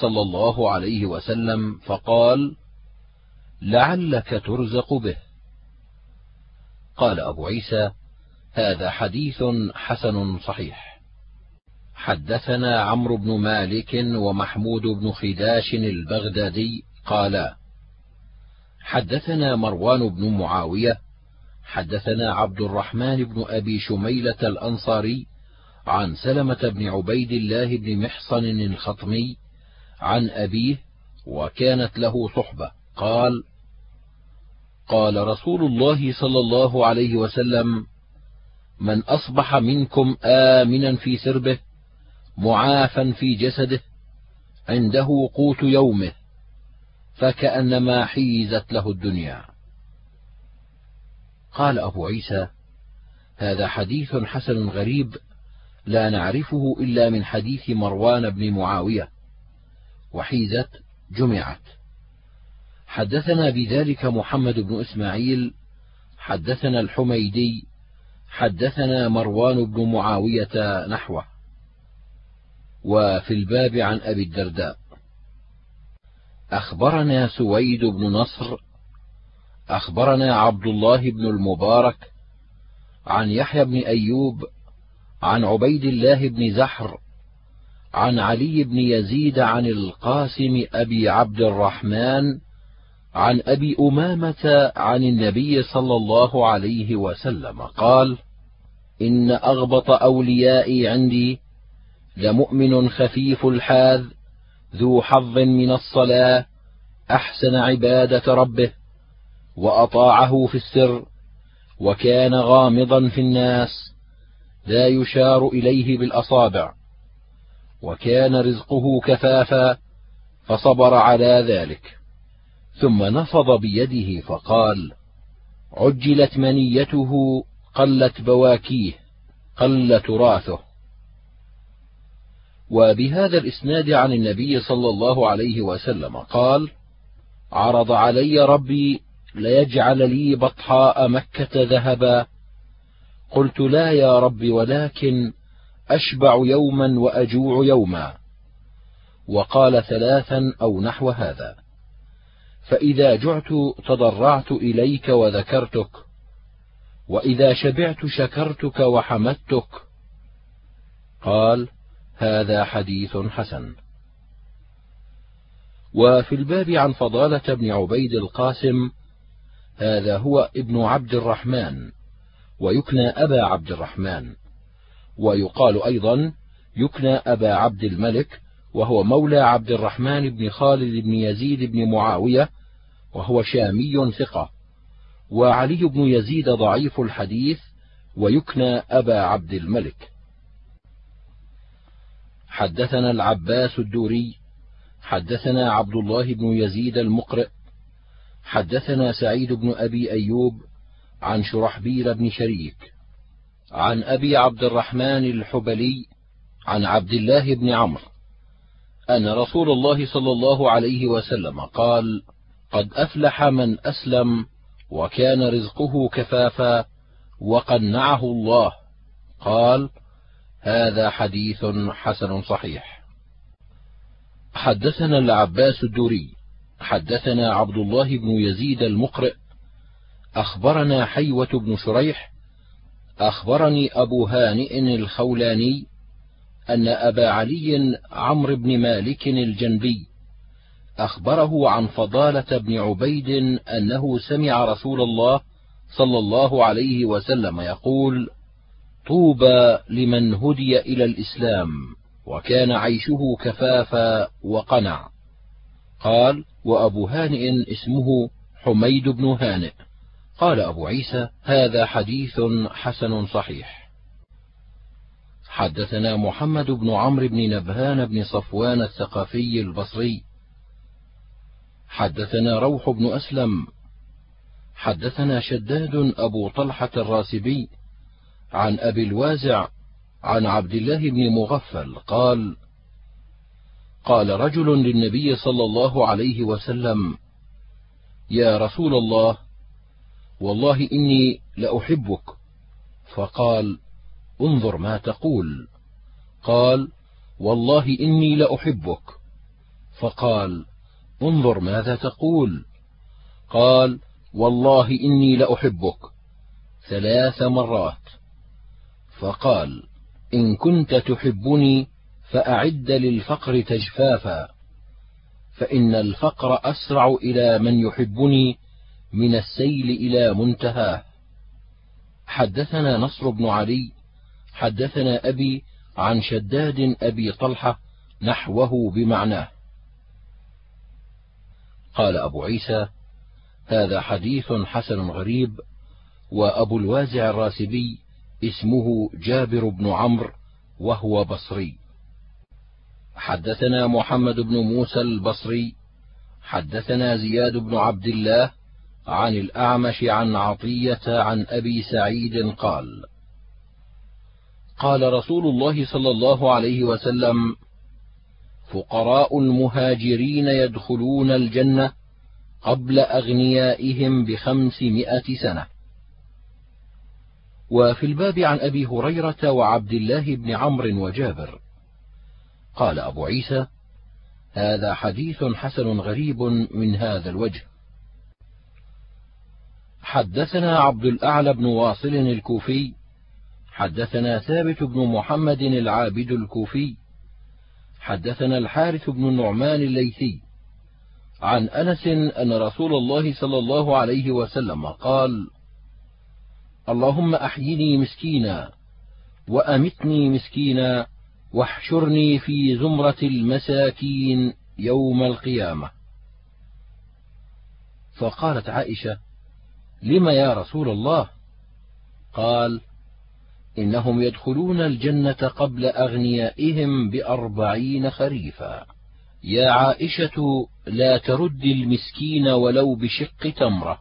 صلى الله عليه وسلم فقال لعلك ترزق به. قال أبو عيسى هذا حديث حسن صحيح. حدثنا عمرو بن مالك ومحمود بن خداش البغدادي قالا حدثنا مروان بن معاوية حدثنا عبد الرحمن بن أبي شميلة الأنصاري عن سلمة بن عبيد الله بن محصن الخطمي عن أبيه وكانت له صحبة. قال قال رسول الله صلى الله عليه وسلم من أصبح منكم آمنا في سربه معافا في جسده عنده قوت يومه فكأنما حيزت له الدنيا. قال أبو عيسى هذا حديث حسن غريب لا نعرفه إلا من حديث مروان بن معاوية وحيزت جمعت. حدثنا بذلك محمد بن إسماعيل حدثنا الحميدي حدثنا مروان بن معاوية نحوه. وفي الباب عن أبي الدرداء. أخبرنا سويد بن نصر أخبرنا عبد الله بن المبارك عن يحيى بن أيوب عن عبيد الله بن زحر عن علي بن يزيد عن القاسم أبي عبد الرحمن عن أبي أمامة عن النبي صلى الله عليه وسلم قال إن أغبط أوليائي عندي لمؤمن خفيف الحاذ ذو حظ من الصلاة أحسن عبادة ربه وأطاعه في السر وكان غامضا في الناس لا يشار إليه بالأصابع. وكان رزقه كفافا فصبر على ذلك. ثم نفض بيده فقال عجلت منيته قلت بواكيه قل تراثه وبهذا الإسناد عن النبي صلى الله عليه وسلم قال عرض علي ربي ليجعل لي بطحاء مكة ذهبا قلت لا يا رب ولكن أشبع يوما وأجوع يوما. وقال ثلاثا أو نحو هذا. فإذا جعت تضرعت إليك وذكرتك وإذا شبعت شكرتك وحمدتك. قال هذا حديث حسن. وفي الباب عن فضالة بن عبيد القاسم هذا هو ابن عبد الرحمن. ويكنى أبا عبد الرحمن. ويقال أيضا يكنى أبا عبد الملك وهو مولى عبد الرحمن بن خالد بن يزيد بن معاوية وهو شامي ثقة. وعلي بن يزيد ضعيف الحديث ويكنى أبا عبد الملك. حدثنا العباس الدوري حدثنا عبد الله بن يزيد المقرئ حدثنا سعيد بن أبي أيوب عن شرحبيل بن شريك عن أبي عبد الرحمن الحبلي عن عبد الله بن عمرو أن رسول الله صلى الله عليه وسلم قال قد أفلح من أسلم وكان رزقه كفافا وقنعه الله. قال هذا حديث حسن صحيح. حدثنا العباس الدوري حدثنا عبد الله بن يزيد المقرئ أخبرنا حيوة بن شريح أخبرني أبو هانئ الخولاني أن أبا علي عمرو بن مالك الجنبي أخبره عن فضالة بن عبيد أنه سمع رسول الله صلى الله عليه وسلم يقول: طوبى لمن هدي إلى الإسلام وكان عيشه كفافا وقنع. قال: وأبو هانئ اسمه حميد بن هانئ. قال أبو عيسى: هذا حديث حسن صحيح. حدثنا محمد بن عمرو بن نبهان بن صفوان الثقفي البصري حدثنا روح بن أسلم حدثنا شداد أبو طلحة الراسبي عن أبي الوازع عن عبد الله بن مغفل قال قال رجل للنبي صلى الله عليه وسلم يا رسول الله والله إني لأحبك. فقال انظر ما تقول. قال والله إني لأحبك. فقال انظر ماذا تقول. قال والله إني لأحبك. ثلاث مرات. فقال إن كنت تحبني فأعد للفقر تجفافا فإن الفقر أسرع إلى من يحبني من السيل إلى منتهاه حدثنا نصر بن علي حدثنا أبي عن شداد أبي طلحة نحوه بمعناه. قال أبو عيسى هذا حديث حسن غريب وأبو الوازع الراسبي اسمه جابر بن عمرو وهو بصري. حدثنا محمد بن موسى البصري حدثنا زياد بن عبد الله عن الأعمش عن عطية عن أبي سعيد قال قال رسول الله صلى الله عليه وسلم فقراء المهاجرين يدخلون الجنة قبل أغنيائهم بخمسمائة سنة. وفي الباب عن أبي هريرة وعبد الله بن عمرو وجابر قال أبو عيسى هذا حديث حسن غريب من هذا الوجه. حدثنا عبد الأعلى بن واصل الكوفي حدثنا ثابت بن محمد العابد الكوفي حدثنا الحارث بن النعمان الليثي. عن أنس أن رسول الله صلى الله عليه وسلم قال اللهم أحيني مسكينا وأمتني مسكينا واحشرني في زمرة المساكين يوم القيامة. فقالت عائشة لم يا رسول الله؟ قال إنهم يدخلون الجنة قبل أغنيائهم بأربعين خريفا. يا عائشة لا ترد المسكين ولو بشق تمرة.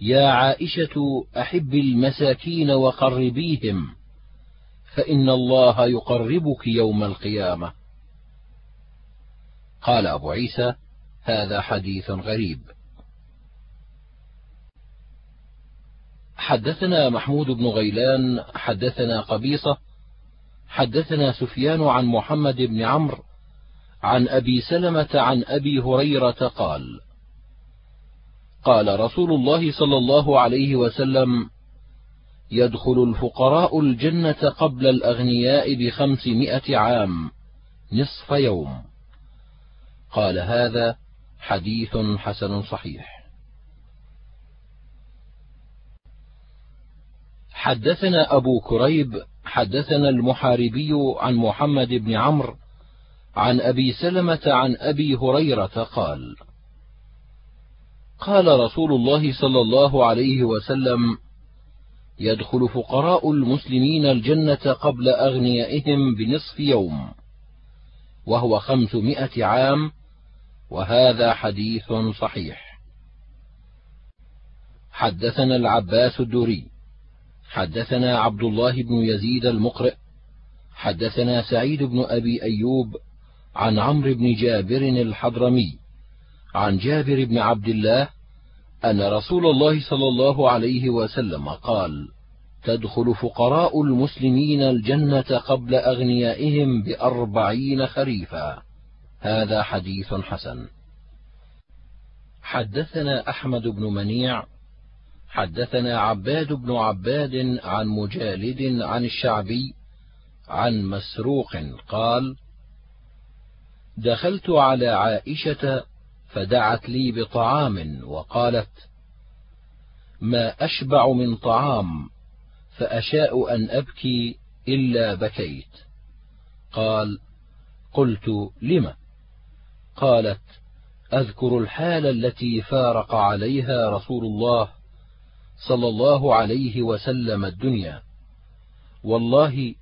يا عائشة أحب المساكين وقربيهم فإن الله يقربك يوم القيامة. قال أبو عيسى هذا حديث غريب. حدثنا محمود بن غيلان حدثنا قبيصة حدثنا سفيان عن محمد بن عمرو عن أبي سلمة عن أبي هريرة قال قال رسول الله صلى الله عليه وسلم يدخل الفقراء الجنة قبل الأغنياء بخمسمائة عام نصف يوم. قال هذا حديث حسن صحيح. حدثنا أبو كريب حدثنا المحاربي عن محمد بن عمرو عن أبي سلمة عن أبي هريرة قال قال رسول الله صلى الله عليه وسلم يدخل فقراء المسلمين الجنة قبل أغنيائهم بنصف يوم وهو خمسمائة عام وهذا حديث صحيح. حدثنا العباس الدوري. حدثنا عبد الله بن يزيد المقرئ حدثنا سعيد بن أبي أيوب عن عمرو بن جابر الحضرمي عن جابر بن عبد الله أن رسول الله صلى الله عليه وسلم قال: تدخل فقراء المسلمين الجنة قبل أغنيائهم بأربعين خريفا. هذا حديث حسن. حدثنا أحمد بن منيع، حدثنا عباد بن عباد عن مجالد عن الشعبي، عن مسروق قال: دخلت على عائشة فدعت لي بطعام وقالت ما أشبع من طعام فأشاء أن أبكي إلا بكيت. قال قلت لم؟ قالت أذكر الحال التي فارق عليها رسول الله صلى الله عليه وسلم الدنيا. والله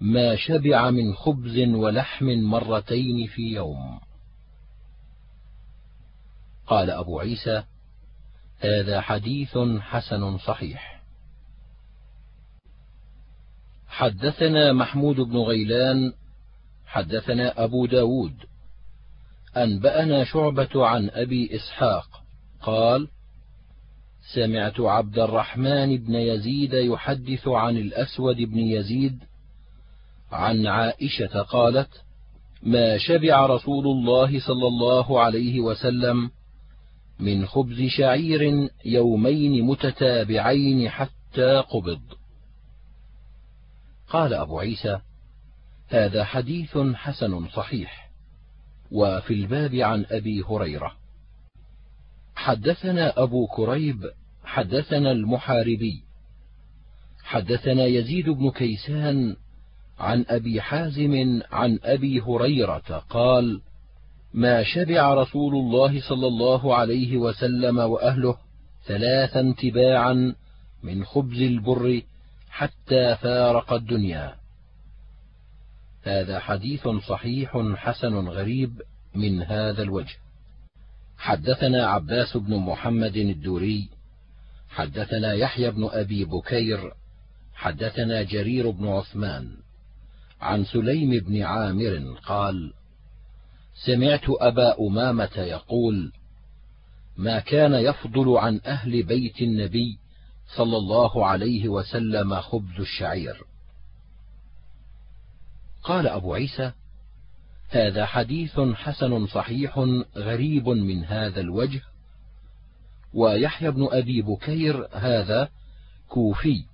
ما شبع من خبز ولحم مرتين في يوم. قال أبو عيسى هذا حديث حسن صحيح. حدثنا محمود بن غيلان حدثنا أبو داود أنبأنا شعبة عن أبي إسحاق قال سمعت عبد الرحمن بن يزيد يحدث عن الأسود بن يزيد عن عائشة قالت ما شبع رسول الله صلى الله عليه وسلم من خبز شعير يومين متتابعين حتى قبض. قال أبو عيسى هذا حديث حسن صحيح. وفي الباب عن أبي هريرة حدثنا أبو كريب حدثنا المحاربي. حدثنا يزيد بن كيسان عن أبي حازم عن أبي هريرة قال ما شبع رسول الله صلى الله عليه وسلم وأهله ثلاثا تباعا من خبز البر حتى فارق الدنيا. هذا حديث صحيح حسن غريب من هذا الوجه. حدثنا عباس بن محمد الدوري حدثنا يحيى بن أبي بكير حدثنا جرير بن عثمان عن سليم بن عامر قال سمعت أبا أمامة يقول: ما كان يفضل عن أهل بيت النبي صلى الله عليه وسلم خبز الشعير. قال أبو عيسى: هذا حديث حسن صحيح غريب من هذا الوجه، ويحيى بن أبي بكير هذا كوفي،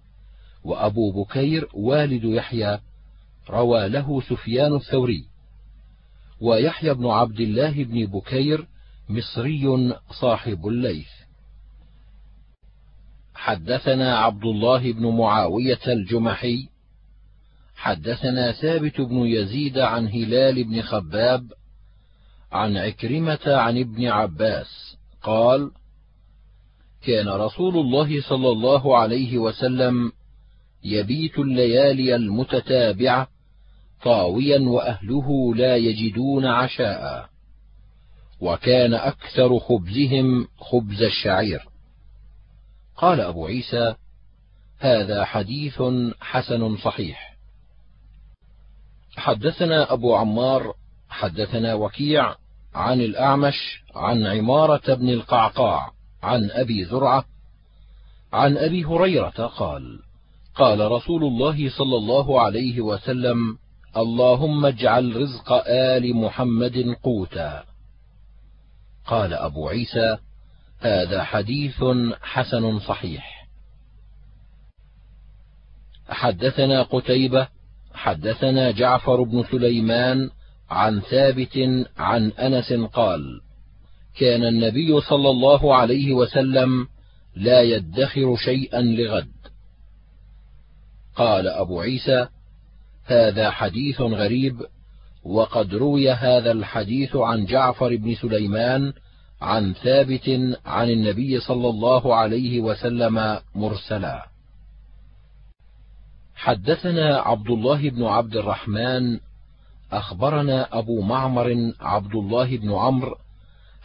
وأبو بكير والد يحيى روى له سفيان الثوري. ويحيى بن عبد الله بن بكير مصري صاحب الليث. حدثنا عبد الله بن معاوية الجمحي. حدثنا ثابت بن يزيد عن هلال بن خباب. عن عكرمة عن ابن عباس قال كان رسول الله صلى الله عليه وسلم يبيت الليالي المتتابعة طاويا وأهله لا يجدون عشاء وكان أكثر خبزهم خبز الشعير. قال أبو عيسى هذا حديث حسن صحيح. حدثنا أبو عمار حدثنا وكيع عن الأعمش عن عمارة بن القعقاع عن أبي زرعة عن أبي هريرة قال قال رسول الله صلى الله عليه وسلم اللهم اجعل رزق آل محمد قوتا قال أبو عيسى هذا حديث حسن صحيح حدثنا قتيبة حدثنا جعفر بن سليمان عن ثابت عن أنس قال كان النبي صلى الله عليه وسلم لا يدخر شيئا لغد. قال أبو عيسى هذا حديث غريب وقد روي هذا الحديث عن جعفر بن سليمان عن ثابت عن النبي صلى الله عليه وسلم مرسلا. حدثنا عبد الله بن عبد الرحمن أخبرنا أبو معمر عبد الله بن عمرو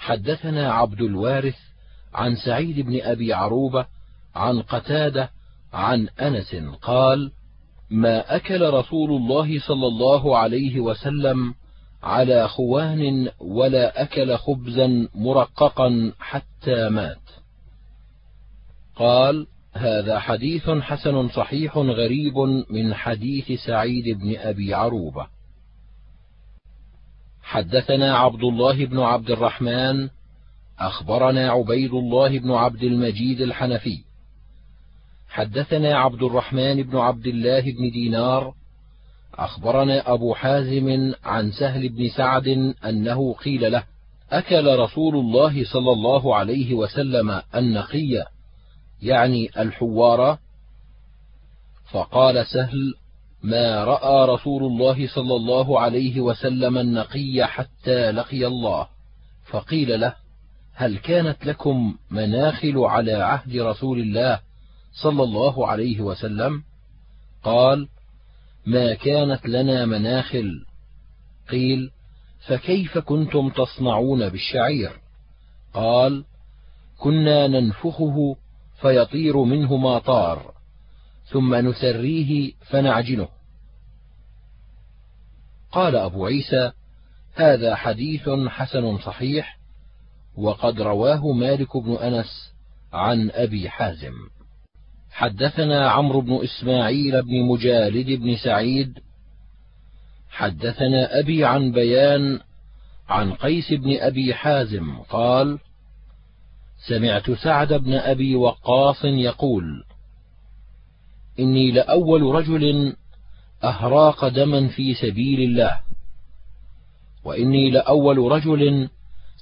حدثنا عبد الوارث عن سعيد بن أبي عروبة عن قتادة عن أنس قال ما أكل رسول الله صلى الله عليه وسلم على خوان ولا أكل خبزا مرققا حتى مات. قال هذا حديث حسن صحيح غريب من حديث سعيد بن أبي عروبة. حدثنا عبد الله بن عبد الرحمن أخبرنا عبيد الله بن عبد المجيد الحنفي. حدثنا عبد الرحمن بن عبد الله بن دينار أخبرنا أبو حازم عن سهل بن سعد أنه قيل له أكل رسول الله صلى الله عليه وسلم النقي يعني الحوار فقال سهل ما رأى رسول الله صلى الله عليه وسلم النقي حتى لقي الله. فقيل له هل كانت لكم مناخل على عهد رسول الله صلى الله عليه وسلم؟ قال ما كانت لنا مناخل. قيل فكيف كنتم تصنعون بالشعير؟ قال كنا ننفخه فيطير منه ما طار. ثم نسريه فنعجنه. قال أبو عيسى هذا حديث حسن صحيح وقد رواه مالك بن أنس عن أبي حازم. حدثنا عمرو بن إسماعيل بن مجالد بن سعيد. حدثنا أبي عن بيان عن قيس بن أبي حازم قال سمعت سعد بن أبي وقاص يقول إني لأول رجل أهراق دما في سبيل الله وإني لأول رجل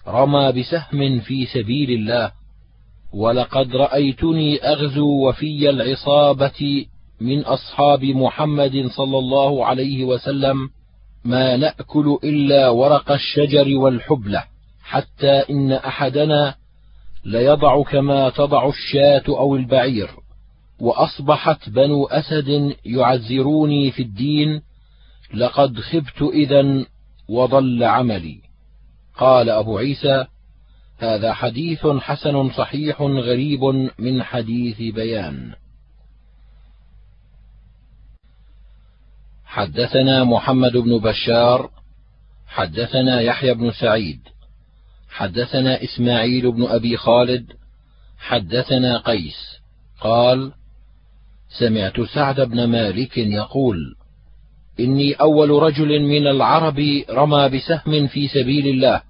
رمى بسهم في سبيل الله ولقد رأيتني أغزو وفي العصابة من أصحاب محمد صلى الله عليه وسلم ما نأكل إلا ورق الشجر والحبله حتى إن أحدنا ليضع كما تضع الشاة أو البعير. وأصبحت بنو أسد يعزروني في الدين لقد خبت إذا وضل عملي. قال أبو عيسى هذا حديث حسن صحيح غريب من حديث بيان. حدثنا محمد بن بشار حدثنا يحيى بن سعيد حدثنا إسماعيل بن أبي خالد حدثنا قيس. قال سمعت سعد بن مالك يقول إني أول رجل من العرب رمى بسهم في سبيل الله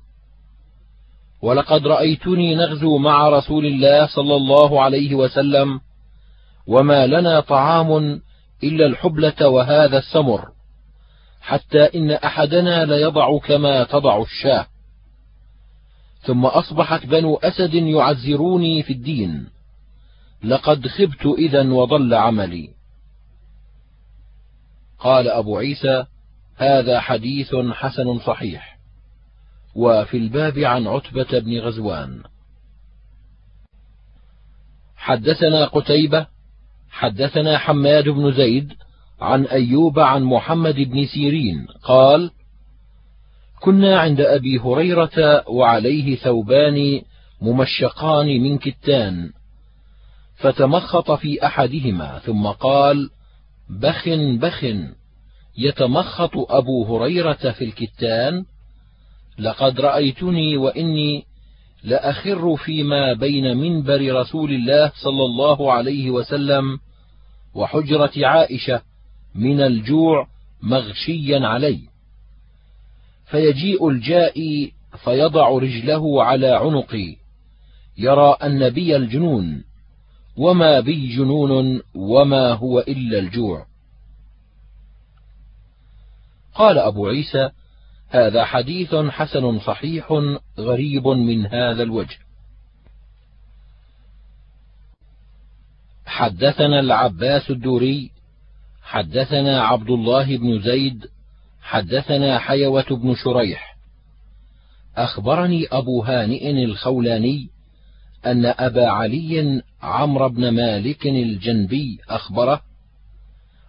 ولقد رأيتني نغزو مع رسول الله صلى الله عليه وسلم وما لنا طعام إلا الحبلة وهذا السمر حتى إن أحدنا ليضع كما تضع الشاة. ثم أصبحت بنو أسد يعزروني في الدين. لقد خبت إذا وضل عملي. قال أبو عيسى هذا حديث حسن صحيح. وفي الباب عن عتبة بن غزوان. حدثنا قتيبة حدثنا حماد بن زيد عن أيوب عن محمد بن سيرين قال كنا عند أبي هريرة وعليه ثوبان ممشقان من كتان. فتمخط في أحدهما ثم قال بخ بخ يتمخط أبو هريرة في الكتان لقد رأيتني وإني لأخر فيما بين منبر رسول الله صلى الله عليه وسلم وحجرة عائشة من الجوع مغشيا علي فيجيء الجائي فيضع رجله على عنقي يرى أن بي الجنون وما بي جنون وما هو إلا الجوع. قال أبو عيسى هذا حديث حسن صحيح غريب من هذا الوجه. حدثنا العباس الدوري حدثنا عبد الله بن زيد حدثنا حيوة بن شريح. أخبرني أبو هانئ الخولاني أن أبا علي عمرو بن مالك الجنبي أخبره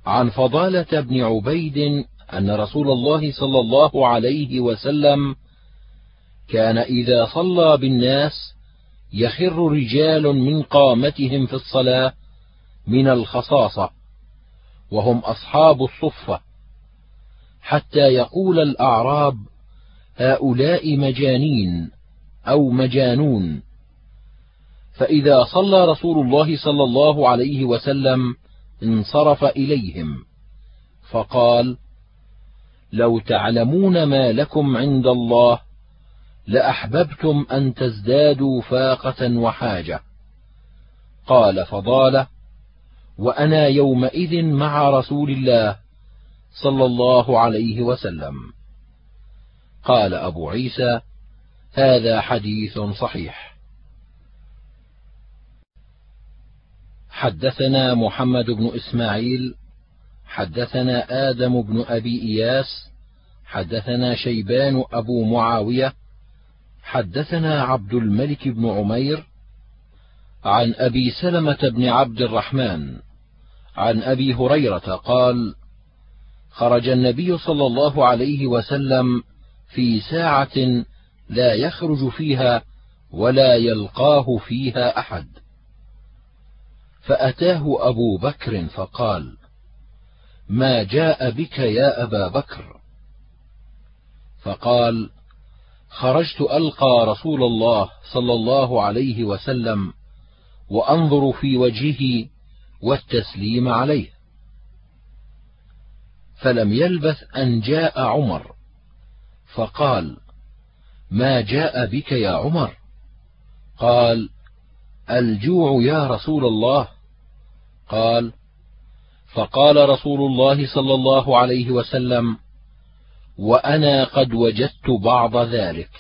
عن فضالة بن عبيد أن رسول الله صلى الله عليه وسلم كان إذا صلى بالناس يخر رجال من قامتهم في الصلاة من الخصاصة وهم أصحاب الصفة حتى يقول الأعراب هؤلاء مجانين أو مجانون فإذا صلى رسول الله صلى الله عليه وسلم انصرف إليهم. فقال لو تعلمون ما لكم عند الله لأحببتم أن تزدادوا فاقة وحاجة. قال فضاله وأنا يومئذ مع رسول الله صلى الله عليه وسلم. قال أبو عيسى هذا حديث صحيح. حدثنا محمد بن إسماعيل حدثنا آدم بن أبي إياس حدثنا شيبان أبو معاوية حدثنا عبد الملك بن عمير عن أبي سلمة بن عبد الرحمن عن أبي هريرة قال خرج النبي صلى الله عليه وسلم في ساعة لا يخرج فيها ولا يلقاه فيها أحد. فأتاه أبو بكر فقال ما جاء بك يا أبا بكر؟ فقال خرجت ألقى رسول الله صلى الله عليه وسلم وأنظر في وجهه والتسليم عليه. فلم يلبث أن جاء عمر فقال ما جاء بك يا عمر؟ قال الجوع يا رسول الله. قال فقال رسول الله صلى الله عليه وسلم وأنا قد وجدت بعض ذلك.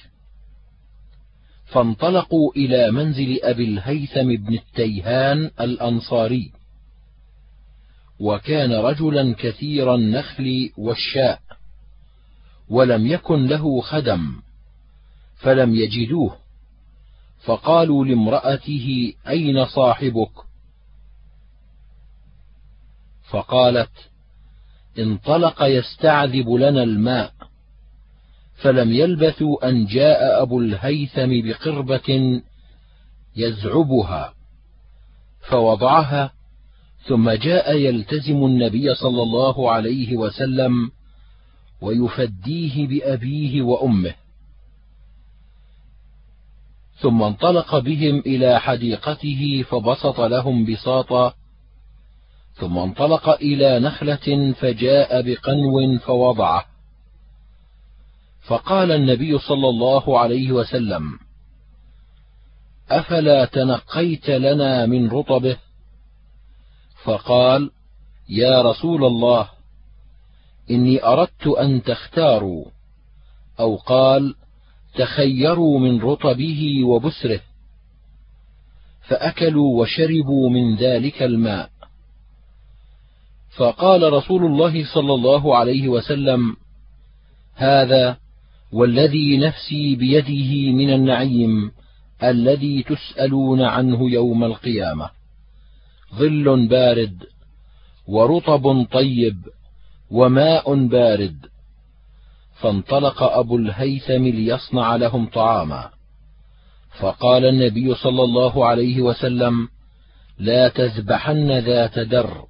فانطلقوا إلى منزل أبي الهيثم بن التيهان الأنصاري. وكان رجلا كثير النخل والشاء ولم يكن له خدم فلم يجدوه. فقالوا لامرأته أين صاحبك؟ فقالت انطلق يستعذب لنا الماء. فلم يلبثوا أن جاء أبو الهيثم بقربة يزعبها. فوضعها ثم جاء يلتزم النبي صلى الله عليه وسلم ويفديه بأبيه وأمه. ثم انطلق بهم إلى حديقته فبسط لهم بساطا. ثم انطلق إلى نخلة فجاء بقنو فوضعه. فقال النبي صلى الله عليه وسلم أفلا تنقيت لنا من رطبه؟ فقال يا رسول الله إني أردت أن تختاروا. أو قال تخيروا من رطبه وبسره فأكلوا وشربوا من ذلك الماء. فقال رسول الله صلى الله عليه وسلم هذا والذي نفسي بيده من النعيم الذي تسألون عنه يوم القيامة. ظل بارد ورطب طيب وماء بارد فانطلق أبو الهيثم ليصنع لهم طعاما. فقال النبي صلى الله عليه وسلم لا تذبحن ذات در.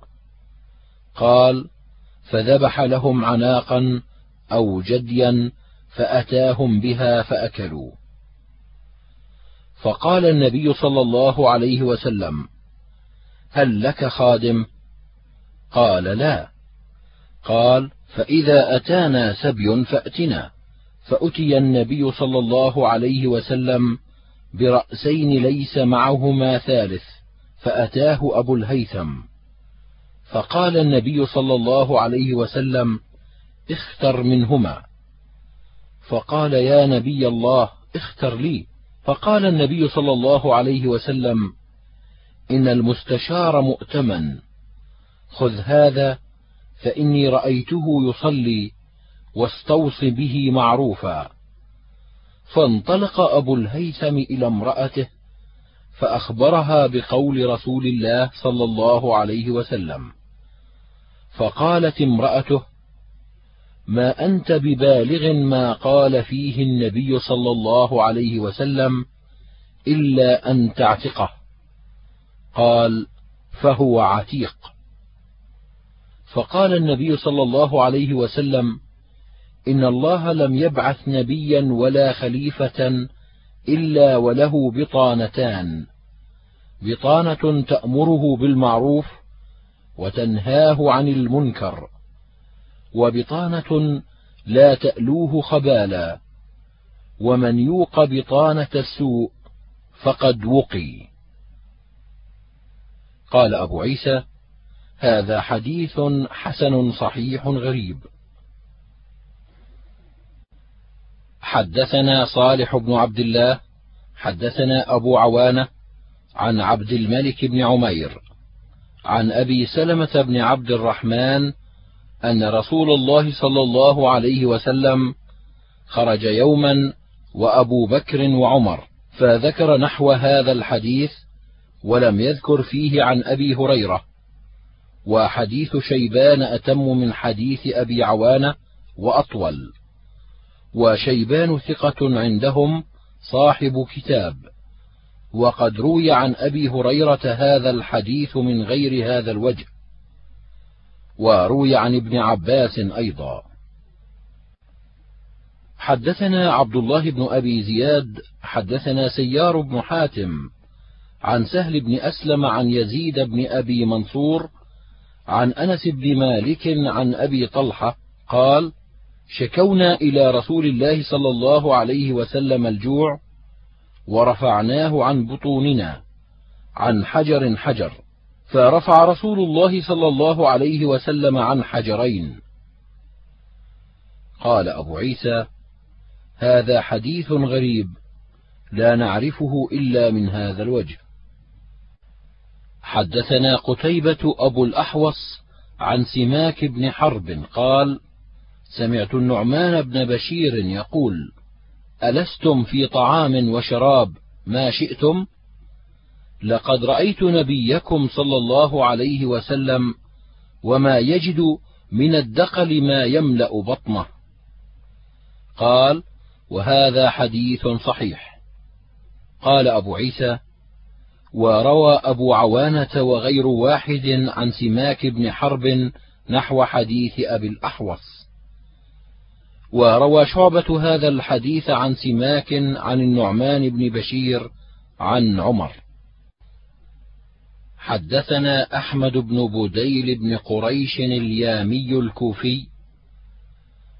قال فذبح لهم عناقا أو جديا فأتاهم بها فأكلوا. فقال النبي صلى الله عليه وسلم هل لك خادم؟ قال لا. قال فإذا أتانا سبي فأتنا. فأتي النبي صلى الله عليه وسلم برأسين ليس معهما ثالث فأتاه أبو الهيثم. فقال النبي صلى الله عليه وسلم اختر منهما. فقال يا نبي الله اختر لي. فقال النبي صلى الله عليه وسلم إن المستشار مؤتمن خذ هذا فإني رأيته يصلي واستوص به معروفا. فانطلق أبو الهيثم إلى امرأته فأخبرها بقول رسول الله صلى الله عليه وسلم. فقالت امرأته ما أنت ببالغ ما قال فيه النبي صلى الله عليه وسلم إلا أن تعتقه. قال فهو عتيق. فقال النبي صلى الله عليه وسلم إن الله لم يبعث نبيا ولا خليفة إلا وله بطانتان. بطانة تأمره بالمعروف وتنهاه عن المنكر وبطانة لا تألوه خبالا ومن يوق بطانة السوء فقد وقي. قال أبو عيسى هذا حديث حسن صحيح غريب. حدثنا صالح بن عبد الله حدثنا أبو عوانة عن عبد الملك بن عمير عن أبي سلمة بن عبد الرحمن أن رسول الله صلى الله عليه وسلم خرج يوما وأبو بكر وعمر فذكر نحو هذا الحديث ولم يذكر فيه عن أبي هريرة. وحديث شيبان أتم من حديث أبي عوانة وأطول. وشيبان ثقة عندهم صاحب كتاب. وقد روي عن أبي هريرة هذا الحديث من غير هذا الوجه. وروي عن ابن عباس أيضا. حدثنا عبد الله بن أبي زياد حدثنا سيار بن حاتم عن سهل بن أسلم عن يزيد بن أبي منصور عن أنس بن مالك عن أبي طلحة قال شكونا إلى رسول الله صلى الله عليه وسلم الجوع ورفعناه عن بطوننا عن حجر حجر فرفع رسول الله صلى الله عليه وسلم عن حجرين. قال أبو عيسى هذا حديث غريب لا نعرفه إلا من هذا الوجه. حدثنا قتيبة أبو الأحوص عن سماك بن حرب قال سمعت النعمان بن بشير يقول ألستم في طعام وشراب ما شئتم؟ لقد رأيت نبيكم صلى الله عليه وسلم وما يجد من الدقل ما يملأ بطنه. قال وهذا حديث صحيح. قال أبو عيسى وروى أبو عوانة وغير واحد عن سماك بن حرب نحو حديث أبي الأحوص. وروى شعبة هذا الحديث عن سماك عن النعمان بن بشير عن عمر. حدثنا أحمد بن بديل بن قريش اليامي الكوفي.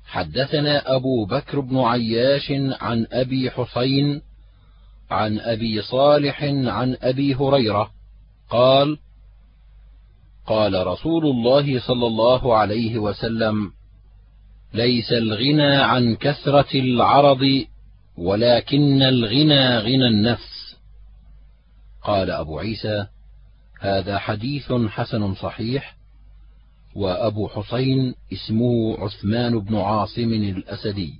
حدثنا أبو بكر بن عياش عن أبي حسين عن أبي صالح عن أبي هريرة قال قال رسول الله صلى الله عليه وسلم ليس الغنى عن كثرة العرض ولكن الغنى غنى النفس. قال أبو عيسى هذا حديث حسن صحيح وأبو حسين اسمه عثمان بن عاصم الأسدي.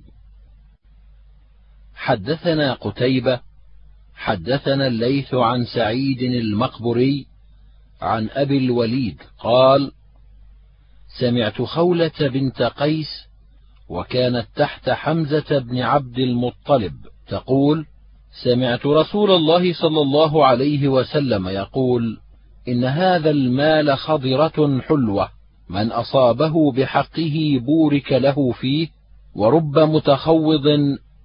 حدثنا قتيبة حدثنا الليث عن سعيد المقبري عن أبي الوليد قال سمعت خولة بنت قيس وكانت تحت حمزة بن عبد المطلب تقول سمعت رسول الله صلى الله عليه وسلم يقول إن هذا المال خضرة حلوة من أصابه بحقه بورك له فيه ورب متخوض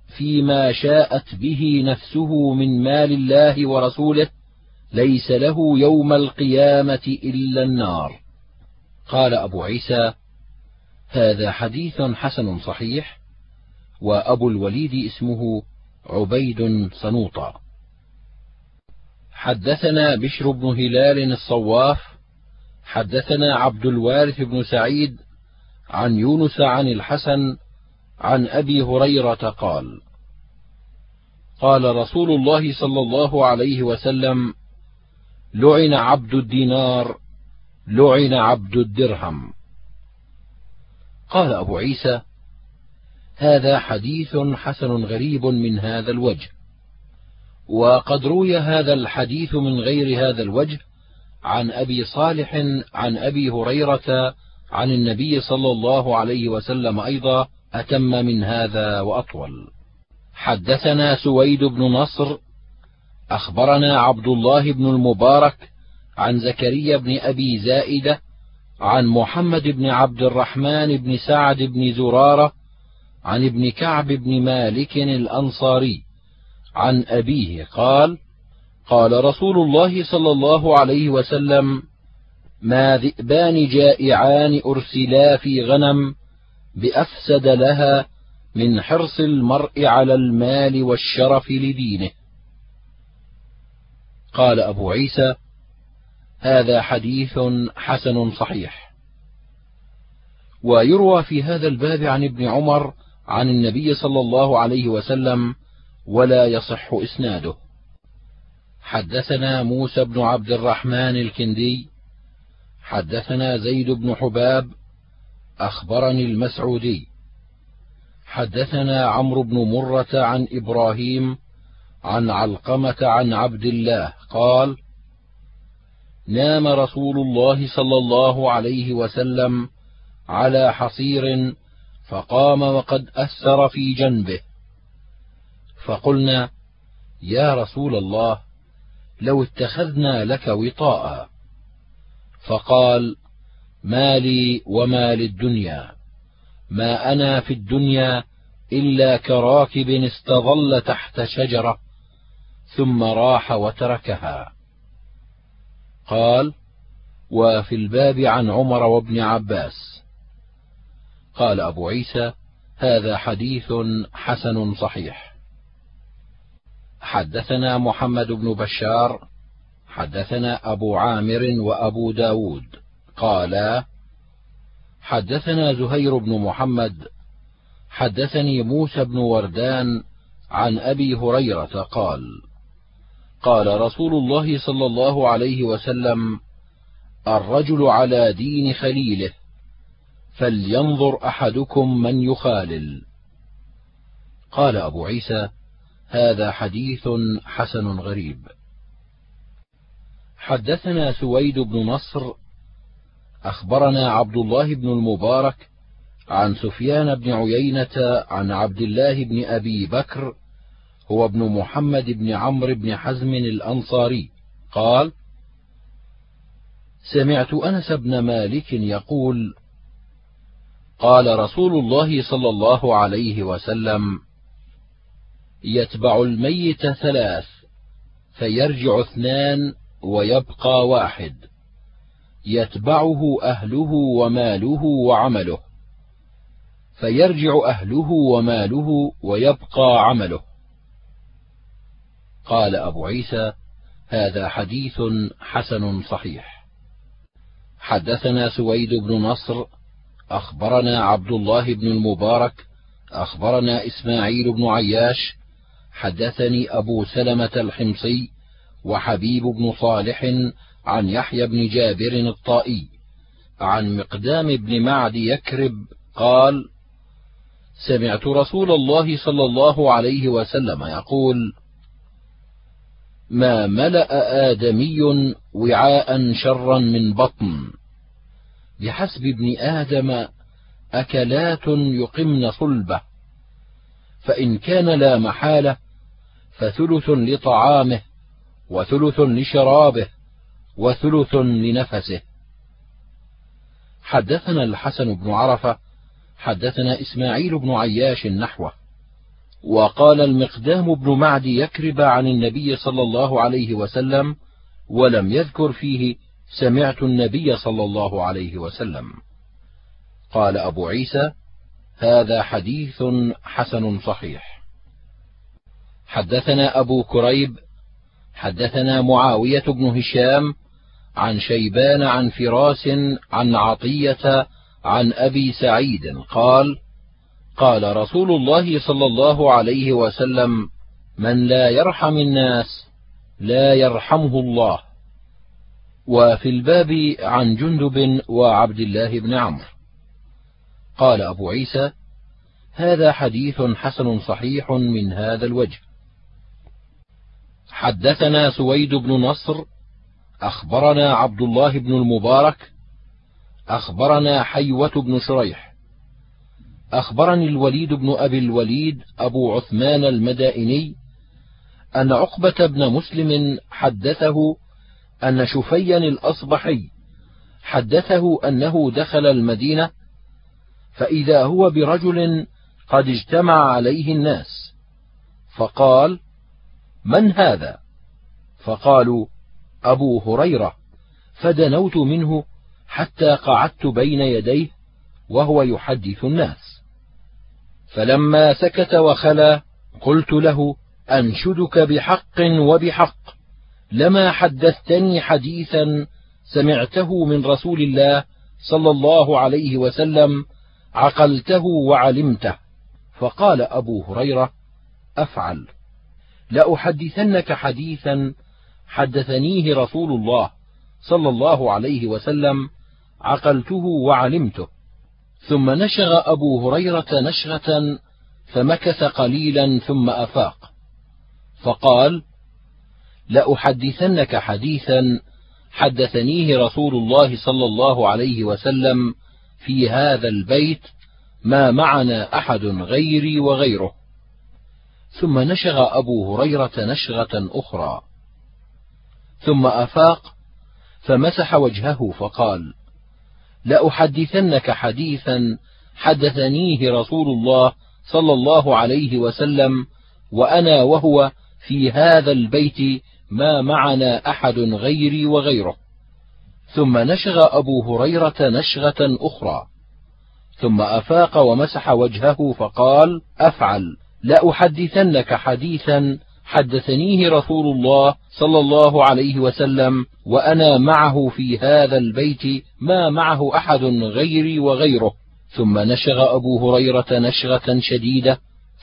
فيما شاءت به نفسه من مال الله ورسوله ليس له يوم القيامة إلا النار. قال أبو عيسى هذا حديث حسن صحيح وأبو الوليد اسمه عبيد صنوطا. حدثنا بشر بن هلال الصواف حدثنا عبد الوارث بن سعيد عن يونس عن الحسن عن أبي هريرة قال قال رسول الله صلى الله عليه وسلم لعن عبد الدينار لعن عبد الدرهم. قال أبو عيسى هذا حديث حسن غريب من هذا الوجه وقد روي هذا الحديث من غير هذا الوجه عن أبي صالح عن أبي هريرة عن النبي صلى الله عليه وسلم أيضا أتم من هذا وأطول. حدثنا سويد بن نصر أخبرنا عبد الله بن المبارك عن زكريا بن أبي زائدة عن محمد بن عبد الرحمن بن سعد بن زرارة عن ابن كعب بن مالك الأنصاري عن أبيه قال قال رسول الله صلى الله عليه وسلم ما ذئبان جائعان أرسلا في غنم بأفسد لها من حرص المرء على المال والشرف لدينه. قال أبو عيسى هذا حديث حسن صحيح. ويروى في هذا الباب عن ابن عمر عن النبي صلى الله عليه وسلم ولا يصح إسناده. حدثنا موسى بن عبد الرحمن الكندي حدثنا زيد بن حباب أخبرني المسعودي. حدثنا عمرو بن مرة عن إبراهيم عن علقمة عن عبد الله قال نام رسول الله صلى الله عليه وسلم على حصير فقام وقد أثر في جنبه. فقلنا يا رسول الله لو اتخذنا لك وطاء. فقال ما لي وما للدنيا. ما أنا في الدنيا إلا كراكب استظل تحت شجرة ثم راح وتركها. قال وفي الباب عن عمر وابن عباس. قال أبو عيسى هذا حديث حسن صحيح. حدثنا محمد بن بشار حدثنا أبو عامر وأبو داود. قالا حدثنا زهير بن محمد حدثني موسى بن وردان عن أبي هريرة قال قال رسول الله صلى الله عليه وسلم الرجل على دين خليله فلينظر أحدكم من يخالل. قال أبو عيسى هذا حديث حسن غريب. حدثنا سويد بن نصر أخبرنا عبد الله بن المبارك عن سفيان بن عيينة عن عبد الله بن أبي بكر هو ابن محمد بن عمرو بن حزم الأنصاري. قال سمعت أنس بن مالك يقول قال رسول الله صلى الله عليه وسلم يتبع الميت ثلاث فيرجع اثنان ويبقى واحد. يتبعه أهله وماله وعمله. فيرجع أهله وماله ويبقى عمله. قال أبو عيسى هذا حديث حسن صحيح. حدثنا سويد بن نصر أخبرنا عبد الله بن المبارك أخبرنا إسماعيل بن عياش حدثني أبو سلمة الحمصي وحبيب بن صالح عن يحيى بن جابر الطائي عن مقدام بن معد يكرب قال سمعت رسول الله صلى الله عليه وسلم يقول ما ملأ آدمي وعاء شرا من بطن بحسب ابن آدم أكلات يقمن صلبه فإن كان لا محالة فثلث لطعامه وثلث لشرابه وثلث لنفسه. حدثنا الحسن بن عرفة حدثنا إسماعيل بن عياش نحوه وقال المقدام بن معد يكرب عن النبي صلى الله عليه وسلم ولم يذكر فيه سمعت النبي صلى الله عليه وسلم. قال أبو عيسى هذا حديث حسن صحيح. حدثنا أبو كريب حدثنا معاوية بن هشام عن شيبان عن فراس عن عطية عن أبي سعيد قال قال رسول الله صلى الله عليه وسلم من لا يرحم الناس لا يرحمه الله. وفي الباب عن جندب وعبد الله بن عمرو. قال أبو عيسى هذا حديث حسن صحيح من هذا الوجه. حدثنا سويد بن نصر أخبرنا عبد الله بن المبارك أخبرنا حيوة بن شريح أخبرني الوليد بن أبي الوليد أبو عثمان المدائني أن عقبة بن مسلم حدثه أن شفيا الأصبحي حدثه أنه دخل المدينة فإذا هو برجل قد اجتمع عليه الناس فقال من هذا؟ فقالوا أبو هريرة فدنوت منه حتى قعدت بين يديه وهو يحدث الناس. فلما سكت وخلا قلت له أنشدك بحق وبحق لما حدثتني حديثا سمعته من رسول الله صلى الله عليه وسلم عقلته وعلمته. فقال أبو هريرة أفعل لأحدثنك حديثا حدثنيه رسول الله صلى الله عليه وسلم عقلته وعلمته. ثم نشغ أبو هريرة نشغة فمكث قليلا ثم أفاق. فقال لأحدثنك حديثا حدثنيه رسول الله صلى الله عليه وسلم في هذا البيت ما معنا أحد غيري وغيره. ثم نشغ أبو هريرة نشغة أخرى. ثم أفاق فمسح وجهه فقال لأحدثنك حديثا حدثنيه رسول الله صلى الله عليه وسلم وأنا وهو في هذا البيت ما معنا أحد غيري وغيره. ثم نشغ أبو هريرة نشغة أخرى. ثم أفاق ومسح وجهه فقال أفعل لأحدثنك حديثا حدثنيه رسول الله صلى الله عليه وسلم وأنا معه في هذا البيت ما معه أحد غيري وغيره. ثم نشغ أبو هريرة نشغة شديدة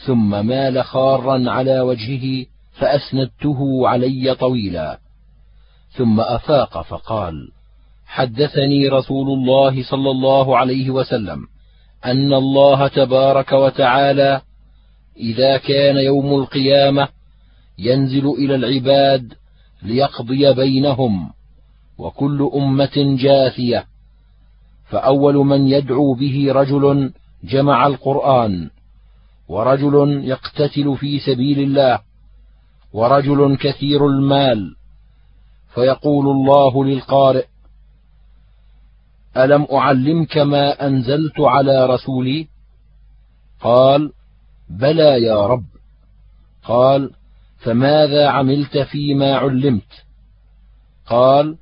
ثم مال خارا على وجهه فأسندته علي طويلا. ثم أفاق فقال حدثني رسول الله صلى الله عليه وسلم أن الله تبارك وتعالى إذا كان يوم القيامة ينزل إلى العباد ليقضي بينهم وكل أمة جاثية. فأول من يدعو به رجل جمع القرآن ورجل يقتتل في سبيل الله ورجل كثير المال. فيقول الله للقارئ ألم أعلمك ما أنزلت على رسولي؟ قال بلى يا رب. قال فماذا عملت فيما علمت؟ قال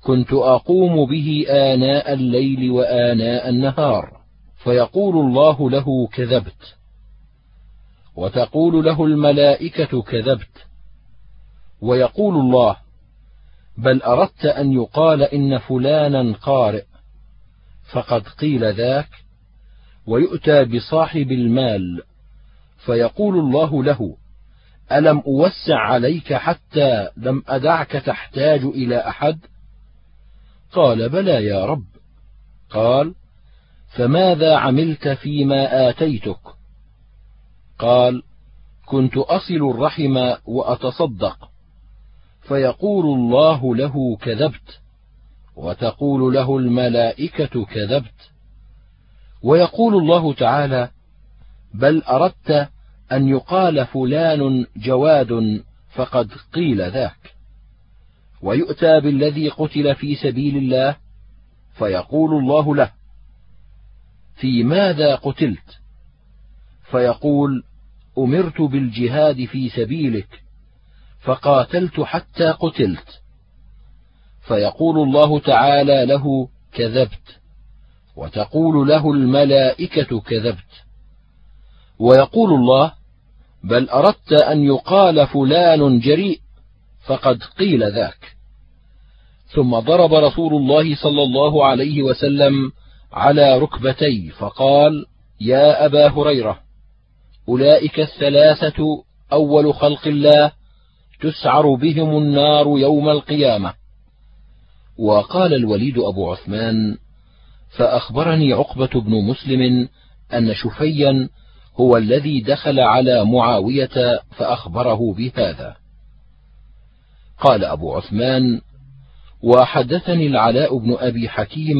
كنت أقوم به آناء الليل وآناء النهار فيقول الله له كذبت وتقول له الملائكة كذبت ويقول الله بل أردت أن يقال إن فلانا قارئ فقد قيل ذاك ويؤتى بصاحب المال فيقول الله له ألم أوسع عليك حتى لم أدعك تحتاج إلى أحد؟ قال بلى يا رب. قال: فماذا عملت فيما آتيتك؟ قال: كنت أصل الرحم وأتصدق، فيقول الله له كذبت، وتقول له الملائكة كذبت، ويقول الله تعالى: بل أردت أن يقال فلان جواد فقد قيل ذاك. ويؤتى بالذي قتل في سبيل الله فيقول الله له في ماذا قتلت؟ فيقول أمرت بالجهاد في سبيلك فقاتلت حتى قتلت. فيقول الله تعالى له كذبت. وتقول له الملائكة كذبت. ويقول الله بل أردت أن يقال فلان جريء فقد قيل ذاك. ثم ضرب رسول الله صلى الله عليه وسلم على ركبتيه فقال يا أبا هريرة أولئك الثلاثة أول خلق الله تسعر بهم النار يوم القيامة. وقال الوليد أبو عثمان فأخبرني عقبة بن مسلم أن شفيا هو الذي دخل على معاوية فأخبره بهذا. قال أبو عثمان وحدثني العلاء بن أبي حكيم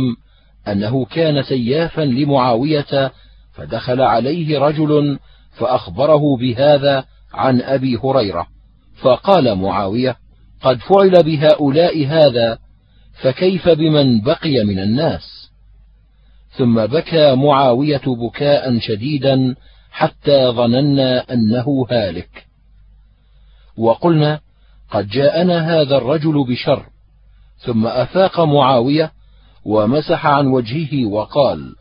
أنه كان سيافا لمعاوية فدخل عليه رجل فأخبره بهذا عن أبي هريرة. فقال معاوية قد فعل بهؤلاء هذا فكيف بمن بقي من الناس؟ ثم بكى معاوية بكاء شديدا حتى ظننا أنه هالك. وقلنا قد جاءنا هذا الرجل بشر ثم أفاق معاوية ومسح عن وجهه وقال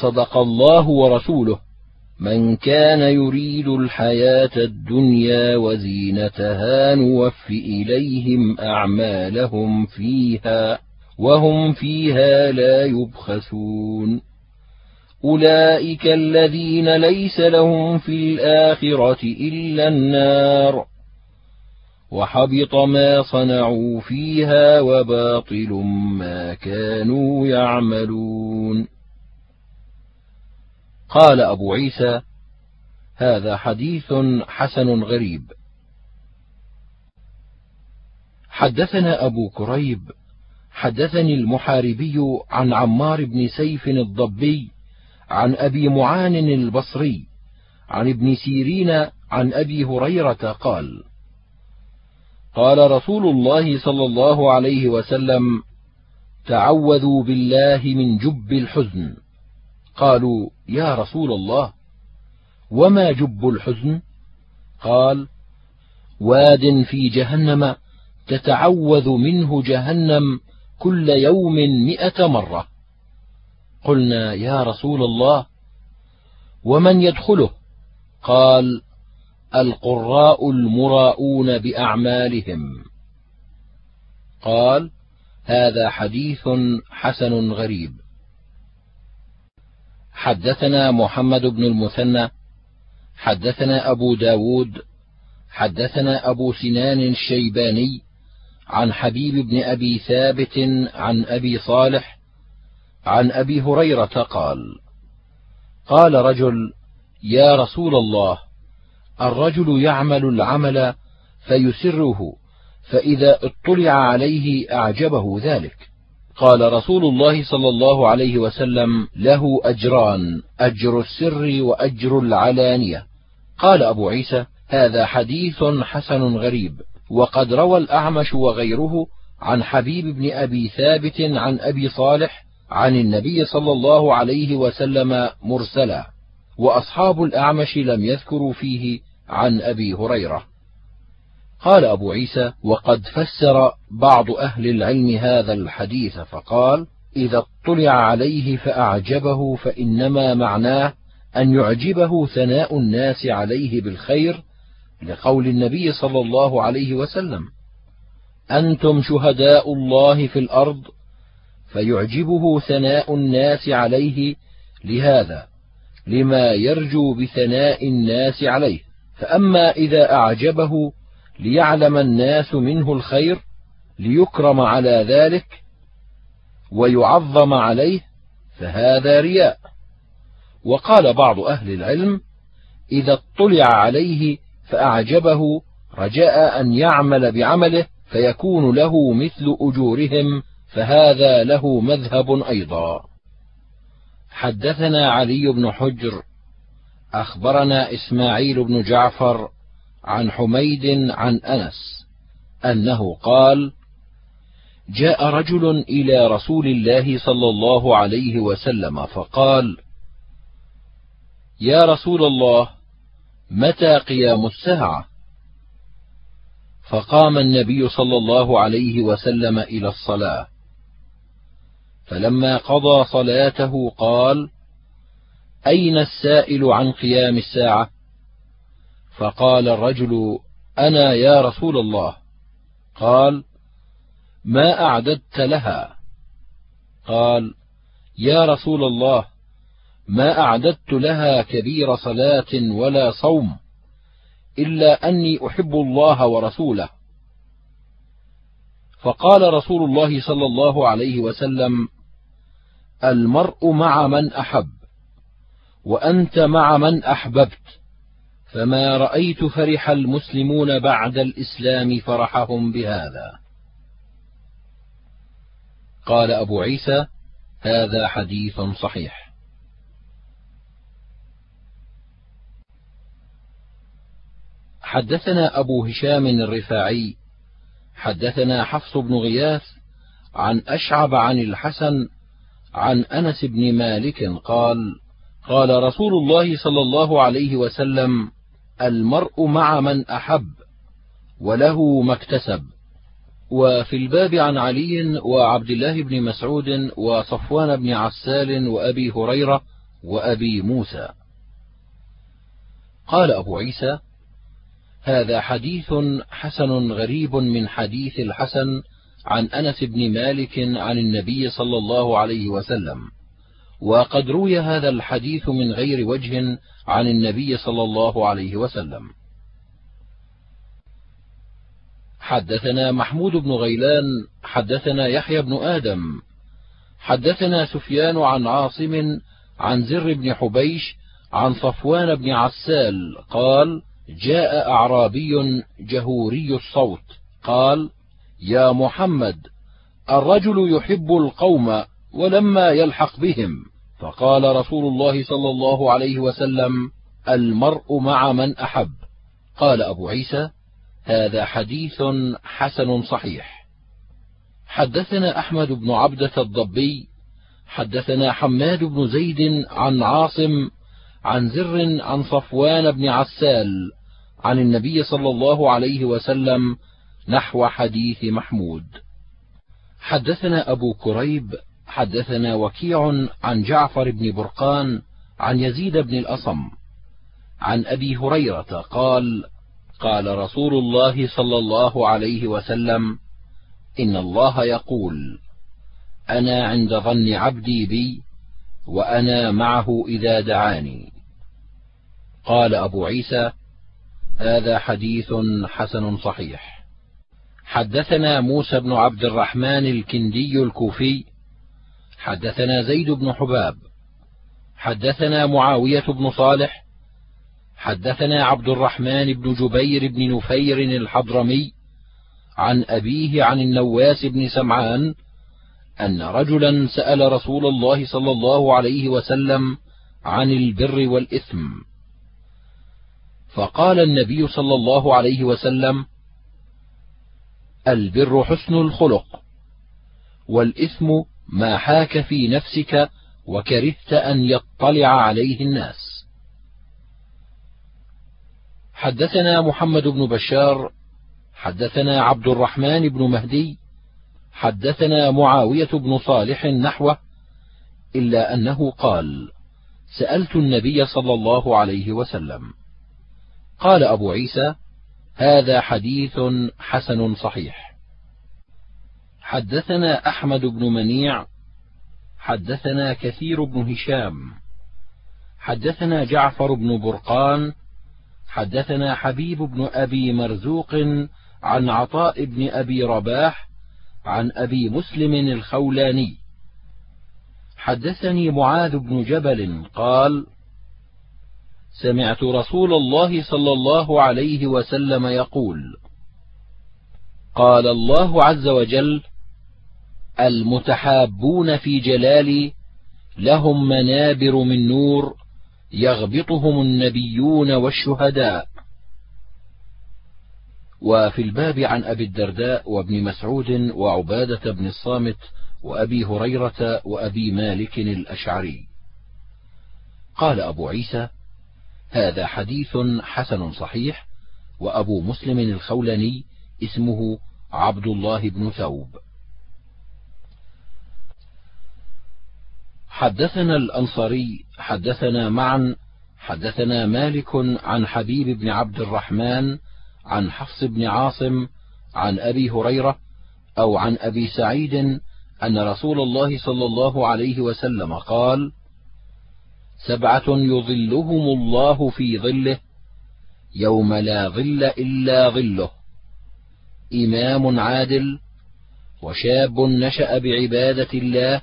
صدق الله ورسوله من كان يريد الحياة الدنيا وزينتها نوف إليهم أعمالهم فيها وهم فيها لا يبخسون. أولئك الذين ليس لهم في الآخرة إلا النار. وحبط ما صنعوا فيها وباطل ما كانوا يعملون. قال أبو عيسى هذا حديث حسن غريب. حدثنا أبو كريب حدثني المحاربي عن عمار بن سيف الضبي عن أبي معان البصري عن ابن سيرين عن أبي هريرة قال قال رسول الله صلى الله عليه وسلم تعوذوا بالله من جب الحزن. قالوا يا رسول الله وما جب الحزن؟ قال واد في جهنم تتعوذ منه جهنم كل يوم مئة مرة. قلنا يا رسول الله ومن يدخله؟ قال القراء المراءون بأعمالهم. قال هذا حديث حسن غريب. حدثنا محمد بن المثنى حدثنا أبو داود حدثنا أبو سنان الشيباني عن حبيب بن أبي ثابت عن أبي صالح عن أبي هريرة قال قال رجل يا رسول الله الرجل يعمل العمل فيسره فإذا اطلع عليه أعجبه ذلك. قال رسول الله صلى الله عليه وسلم له أجران أجر السر وأجر العلانية. قال أبو عيسى هذا حديث حسن غريب وقد روى الأعمش وغيره عن حبيب بن أبي ثابت عن أبي صالح عن النبي صلى الله عليه وسلم مرسلا وأصحاب الأعمش لم يذكروا فيه عن أبي هريرة. قال أبو عيسى وقد فسر بعض أهل العلم هذا الحديث فقال إذا اطلع عليه فأعجبه فإنما معناه أن يعجبه ثناء الناس عليه بالخير لقول النبي صلى الله عليه وسلم. أنتم شهداء الله في الأرض فيعجبه ثناء الناس عليه لهذا لما يرجو بثناء الناس عليه. فأما إذا أعجبه ليعلم الناس منه الخير ليكرم على ذلك ويعظم عليه فهذا رياء. وقال بعض أهل العلم إذا اطلع عليه فأعجبه رجاء أن يعمل بعمله فيكون له مثل أجورهم فهذا له مذهب أيضا. حدثنا علي بن حجر أخبرنا إسماعيل بن جعفر عن حميد عن أنس أنه قال جاء رجل إلى رسول الله صلى الله عليه وسلم فقال يا رسول الله متى قيام الساعة؟ فقام النبي صلى الله عليه وسلم إلى الصلاة. فلما قضى صلاته قال أين السائل عن قيام الساعة؟ فقال الرجل أنا يا رسول الله. قال ما أعددت لها؟ قال يا رسول الله ما أعددت لها كبير صلاة ولا صوم إلا أني أحب الله ورسوله. فقال رسول الله صلى الله عليه وسلم المرء مع من أحب وأنت مع من أحببت فما رأيت فرح المسلمون بعد الإسلام فرحهم بهذا. قال أبو عيسى هذا حديث صحيح. حدثنا أبو هشام الرفاعي حدثنا حفص بن غياث عن أشعب عن الحسن عن أنس بن مالك قال قال رسول الله صلى الله عليه وسلم المرء مع من أحب وله ما اكتسب. وفي الباب عن علي وعبد الله بن مسعود وصفوان بن عسال وأبي هريرة وأبي موسى. قال أبو عيسى هذا حديث حسن غريب من حديث الحسن عن أنس بن مالك عن النبي صلى الله عليه وسلم وقد روي هذا الحديث من غير وجه عن النبي صلى الله عليه وسلم. حدثنا محمود بن غيلان حدثنا يحيى بن آدم حدثنا سفيان عن عاصم عن زر بن حبيش عن صفوان بن عسال قال جاء أعرابي جهوري الصوت قال يا محمد الرجل يحب القوم ولما يلحق بهم. فقال رسول الله صلى الله عليه وسلم المرء مع من أحب. قال أبو عيسى هذا حديث حسن صحيح. حدثنا أحمد بن عبدة الضبي حدثنا حماد بن زيد عن عاصم عن زر عن صفوان بن عسال عن النبي صلى الله عليه وسلم نحو حديث محمود. حدثنا أبو كريب حدثنا وكيع عن جعفر بن برقان عن يزيد بن الأصم عن أبي هريرة قال قال رسول الله صلى الله عليه وسلم إن الله يقول أنا عند ظن عبدي بي وأنا معه إذا دعاني. قال أبو عيسى هذا حديث حسن صحيح. حدثنا موسى بن عبد الرحمن الكندي الكوفي حدثنا زيد بن حباب حدثنا معاوية بن صالح حدثنا عبد الرحمن بن جبير بن نفير الحضرمي عن أبيه عن النواس بن سمعان أن رجلا سأل رسول الله صلى الله عليه وسلم عن البر والإثم. فقال النبي صلى الله عليه وسلم البر حسن الخلق والإثم ما حاك في نفسك وكرهت أن يطلع عليه الناس. حدثنا محمد بن بشار حدثنا عبد الرحمن بن مهدي حدثنا معاوية بن صالح نحوه إلا أنه قال سألت النبي صلى الله عليه وسلم قال أبو عيسى هذا حديث حسن صحيح. حدثنا أحمد بن منيع حدثنا كثير بن هشام حدثنا جعفر بن برقان حدثنا حبيب بن أبي مرزوق عن عطاء بن أبي رباح عن أبي مسلم الخولاني. حدثني معاذ بن جبل قال سمعت رسول الله صلى الله عليه وسلم يقول قال الله عز وجل المتحابون في جلالي لهم منابر من نور يغبطهم النبيون والشهداء. وفي الباب عن أبي الدرداء وابن مسعود وعبادة بن الصامت وأبي هريرة وأبي مالك الأشعري. قال أبو عيسى هذا حديث حسن صحيح وأبو مسلم الخولني اسمه عبد الله بن ثوب. حدثنا الأنصاري حدثنا معا حدثنا مالك عن حبيب بن عبد الرحمن عن حفص بن عاصم عن أبي هريرة أو عن أبي سعيد أن رسول الله صلى الله عليه وسلم قال: سبعة يظلهم الله في ظله يوم لا ظل إلا ظله. إمام عادل وشاب نشأ بعبادة الله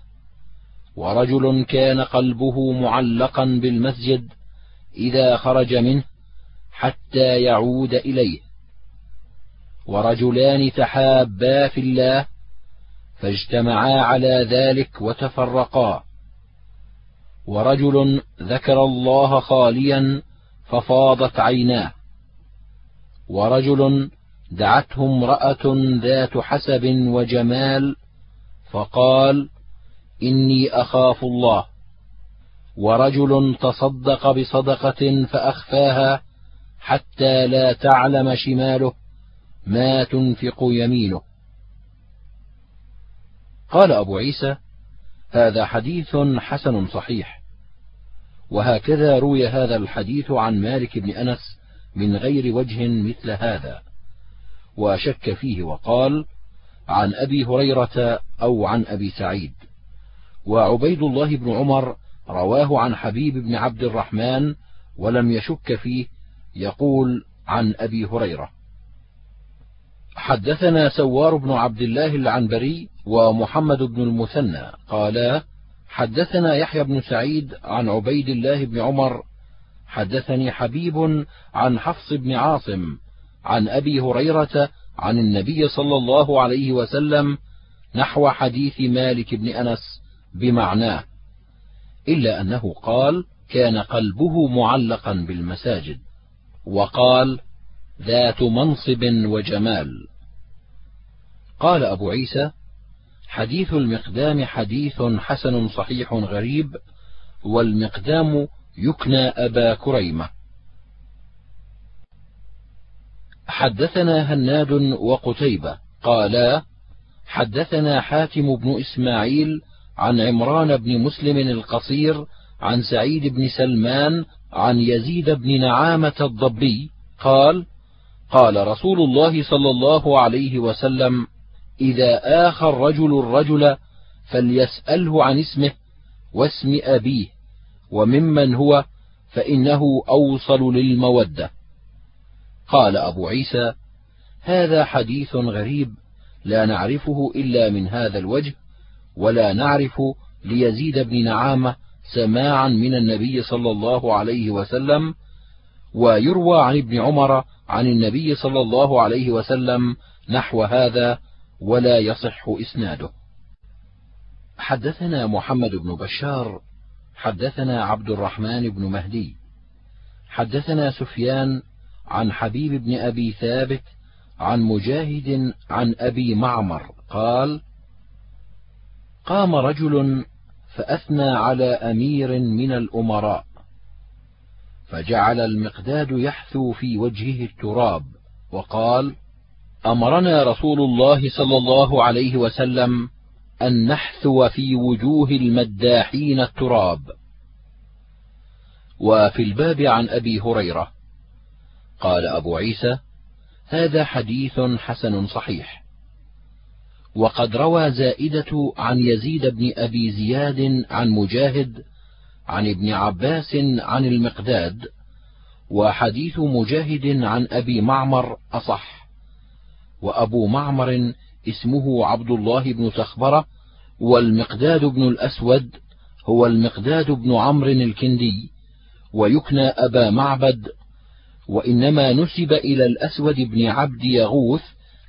ورجل كان قلبه معلقا بالمسجد إذا خرج منه حتى يعود إليه. ورجلان تحابا في الله فاجتمعا على ذلك وتفرقا. ورجل ذكر الله خاليا ففاضت عيناه. ورجل دعته امرأة ذات حسب وجمال فقال إني أخاف الله. ورجل تصدق بصدقة فأخفاها حتى لا تعلم شماله ما تنفق يمينه. قال أبو عيسى هذا حديث حسن صحيح. وهكذا روي هذا الحديث عن مالك بن أنس من غير وجه مثل هذا. وشك فيه وقال عن أبي هريرة أو عن أبي سعيد. وعبيد الله بن عمر رواه عن حبيب بن عبد الرحمن ولم يشك فيه يقول عن أبي هريرة. حدثنا سوار بن عبد الله العنبري ومحمد بن المثنى قالا حدثنا يحيى بن سعيد عن عبيد الله بن عمر حدثني حبيب عن حفص بن عاصم عن أبي هريرة عن النبي صلى الله عليه وسلم نحو حديث مالك بن أنس بمعناه إلا أنه قال كان قلبه معلقا بالمساجد وقال ذات منصب وجمال قال أبو عيسى حديث المقدام حديث حسن صحيح غريب والمقدام يكنى أبا كريمة. حدثنا هناد وقتيبة قالا حدثنا حاتم بن إسماعيل عن عمران بن مسلم القصير عن سعيد بن سلمان عن يزيد بن نعامة الضبي قال قال رسول الله صلى الله عليه وسلم إذا آخى الرجل الرجل فليسأله عن اسمه واسم أبيه وممن هو فإنه أوصل للمودة. قال أبو عيسى: هذا حديث غريب لا نعرفه إلا من هذا الوجه، ولا نعرف ليزيد بن نعامة سماعا من النبي صلى الله عليه وسلم، ويروى عن ابن عمر عن النبي صلى الله عليه وسلم نحو هذا ولا يصح إسناده. حدثنا محمد بن بشار حدثنا عبد الرحمن بن مهدي حدثنا سفيان عن حبيب بن أبي ثابت عن مجاهد عن أبي معمر قال قام رجل فأثنى على أمير من الأمراء فجعل المقداد يحثو في وجهه التراب وقال أمرنا رسول الله صلى الله عليه وسلم أن نحثو في وجوه المداحين التراب. وفي الباب عن أبي هريرة قال أبو عيسى هذا حديث حسن صحيح. وقد روى زائدة عن يزيد بن أبي زياد عن مجاهد عن ابن عباس عن المقداد وحديث مجاهد عن أبي معمر أصح. وأبو معمر اسمه عبد الله بن تخبرة والمقداد بن الأسود هو المقداد بن عمرو الكندي ويكنى أبا معبد وإنما نسب إلى الأسود بن عبد يغوث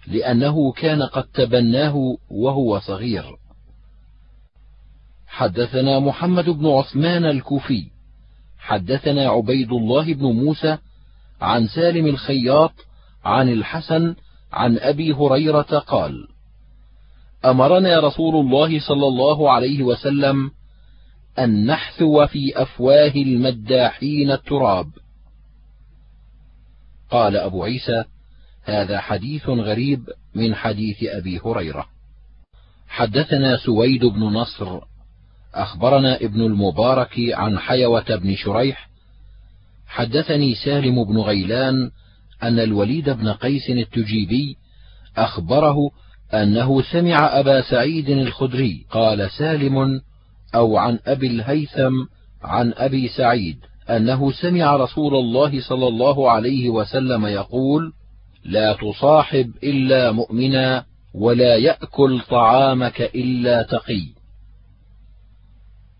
لأنه كان قد تبناه وهو صغير. حدثنا محمد بن عثمان الكوفي حدثنا عبيد الله بن موسى عن سالم الخياط عن الحسن عن أبي هريرة قال أمرنا رسول الله صلى الله عليه وسلم أن نحثو في أفواه المداحين التراب. قال أبو عيسى هذا حديث غريب من حديث أبي هريرة. حدثنا سويد بن نصر أخبرنا ابن المبارك عن حيوة بن شريح حدثني سالم بن غيلان أن الوليد بن قيس التجيبي أخبره أنه سمع أبا سعيد الخدري قال سالم أو عن أبي الهيثم عن أبي سعيد أنه سمع رسول الله صلى الله عليه وسلم يقول لا تصاحب إلا مؤمنا ولا يأكل طعامك إلا تقي.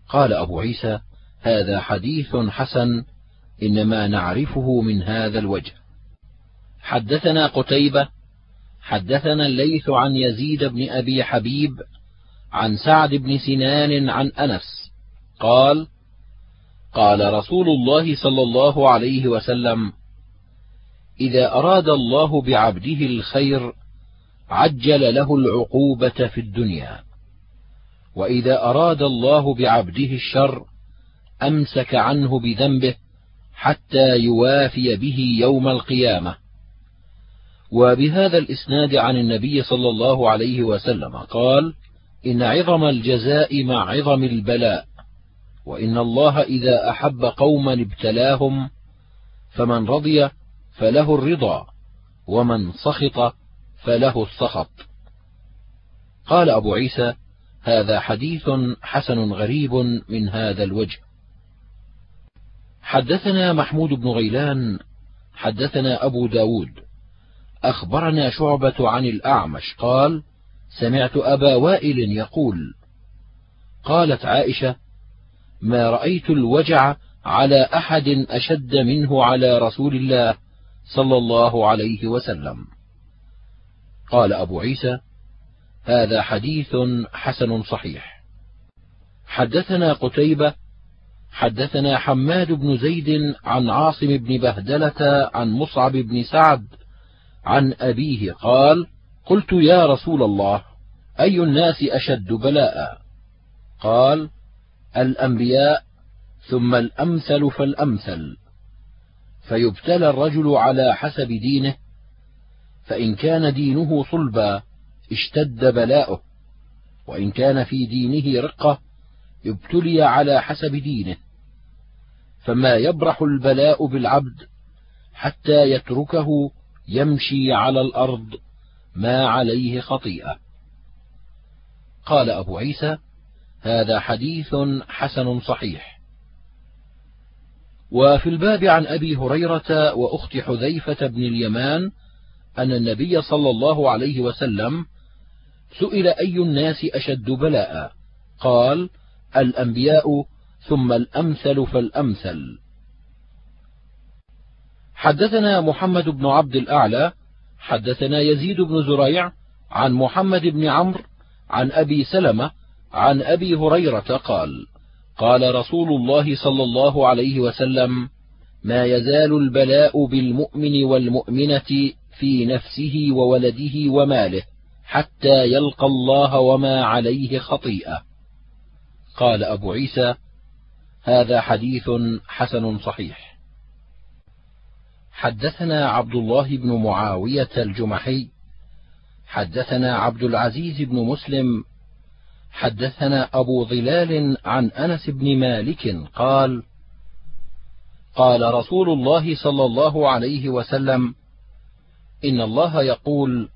قال أبو عيسى هذا حديث حسن إنما نعرفه من هذا الوجه. حدثنا قتيبة حدثنا الليث عن يزيد بن أبي حبيب عن سعد بن سنان عن أنس قال قال رسول الله صلى الله عليه وسلم إذا أراد الله بعبده الخير عجل له العقوبة في الدنيا وإذا أراد الله بعبده الشر أمسك عنه بذنبه حتى يوافي به يوم القيامة. وبهذا الإسناد عن النبي صلى الله عليه وسلم قال إن عظم الجزاء مع عظم البلاء وإن الله إذا أحب قوما ابتلاهم فمن رضي فله الرضا ومن سخط فله السخط. قال أبو عيسى هذا حديث حسن غريب من هذا الوجه. حدثنا محمود بن غيلان حدثنا أبو داود أخبرنا شعبة عن الأعمش قال سمعت أبا وائل يقول قالت عائشة ما رأيت الوجع على أحد أشد منه على رسول الله صلى الله عليه وسلم. قال أبو عيسى هذا حديث حسن صحيح. حدثنا قتيبة حدثنا حماد بن زيد عن عاصم بن بهدلة عن مصعب بن سعد عن أبيه قال قلت يا رسول الله أي الناس أشد بلاء؟ قال الأنبياء ثم الأمثل فالأمثل. فيبتلى الرجل على حسب دينه فإن كان دينه صلبا اشتد بلاؤه. وإن كان في دينه رقة ابتلي على حسب دينه. فما يبرح البلاء بالعبد حتى يتركه يمشي على الأرض ما عليه خطيئة. قال أبو عيسى هذا حديث حسن صحيح. وفي الباب عن أبي هريرة وأخت حذيفة بن اليمان أن النبي صلى الله عليه وسلم سئل أي الناس أشد بلاء؟ قال الأنبياء ثم الأمثل فالأمثل. حدثنا محمد بن عبد الأعلى حدثنا يزيد بن زريع عن محمد بن عمرو عن أبي سلمة عن أبي هريرة قال قال رسول الله صلى الله عليه وسلم ما يزال البلاء بالمؤمن والمؤمنة في نفسه وولده وماله حتى يلقى الله وما عليه خطيئة. قال أبو عيسى هذا حديث حسن صحيح. حدثنا عبد الله بن معاوية الجمحي حدثنا عبد العزيز بن مسلم حدثنا أبو ظلال عن أنس بن مالك قال قال رسول الله صلى الله عليه وسلم إن الله يقول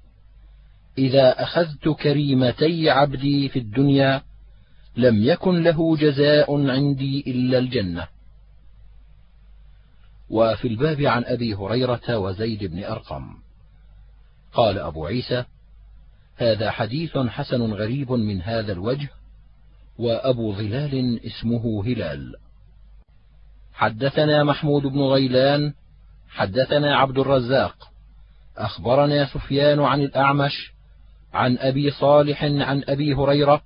إذا أخذت كريمتي عبدي في الدنيا لم يكن له جزاء عندي إلا الجنة. وفي الباب عن أبي هريرة وزيد بن أرقم. قال أبو عيسى هذا حديث حسن غريب من هذا الوجه وأبو ظلال اسمه هلال. حدثنا محمود بن غيلان حدثنا عبد الرزاق أخبرنا سفيان عن الأعمش عن أبي صالح عن أبي هريرة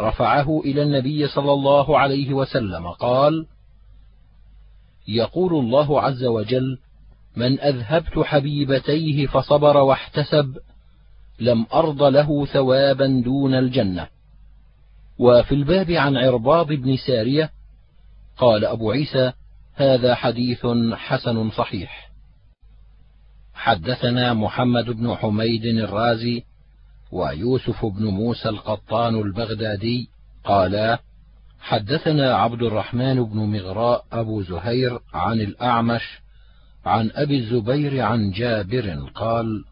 رفعه إلى النبي صلى الله عليه وسلم قال يقول الله عز وجل من أذهبت حبيبتيه فصبر واحتسب لم أرض له ثوابا دون الجنة. وفي الباب عن عرباض بن سارية قال أبو عيسى هذا حديث حسن صحيح. حدثنا محمد بن حميد الرازي ويوسف بن موسى القطان البغدادي قالا حدثنا عبد الرحمن بن مغراء أبو زهير عن الأعمش عن أبي الزبير عن جابر قال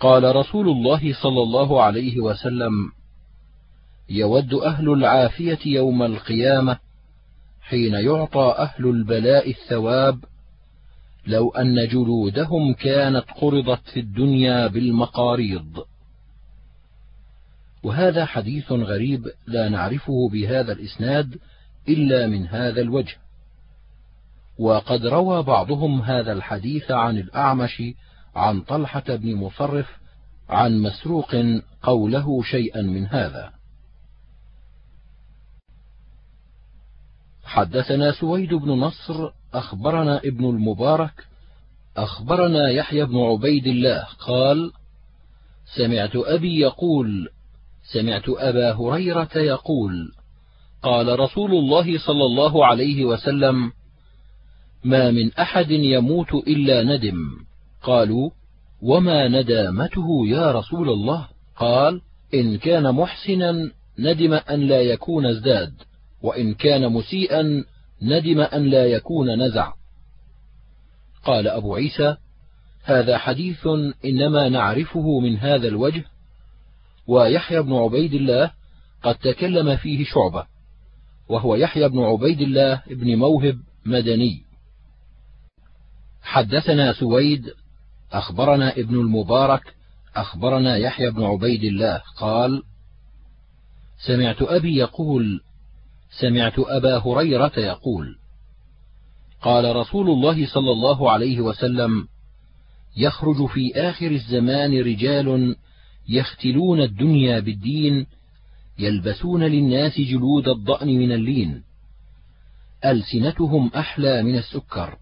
قال رسول الله صلى الله عليه وسلم يود أهل العافية يوم القيامة حين يعطى أهل البلاء الثواب لو أن جلودهم كانت قرضت في الدنيا بالمقاريض. وهذا حديث غريب لا نعرفه بهذا الإسناد إلا من هذا الوجه. وقد روى بعضهم هذا الحديث عن الأعمش عن طلحة بن مصرف عن مسروق قوله شيئا من هذا. حدثنا سويد بن نصر أخبرنا ابن المبارك أخبرنا يحيى بن عبيد الله قال سمعت أبي يقول سمعت أبا هريرة يقول قال رسول الله صلى الله عليه وسلم ما من أحد يموت إلا ندم. قالوا وما ندامته يا رسول الله؟ قال إن كان محسنا ندم أن لا يكون ازداد وإن كان مسيئا ندم أن لا يكون نزع. قال أبو عيسى هذا حديث إنما نعرفه من هذا الوجه ويحيى بن عبيد الله قد تكلم فيه شعبة وهو يحيى بن عبيد الله بن موهب مدني. حدثنا سويد أخبرنا ابن المبارك أخبرنا يحيى بن عبيد الله قال سمعت أبي يقول سمعت أبا هريرة يقول قال رسول الله صلى الله عليه وسلم يخرج في آخر الزمان رجال يختلون الدنيا بالدين يلبسون للناس جلود الضأن من اللين. ألسنتهم أحلى من السكر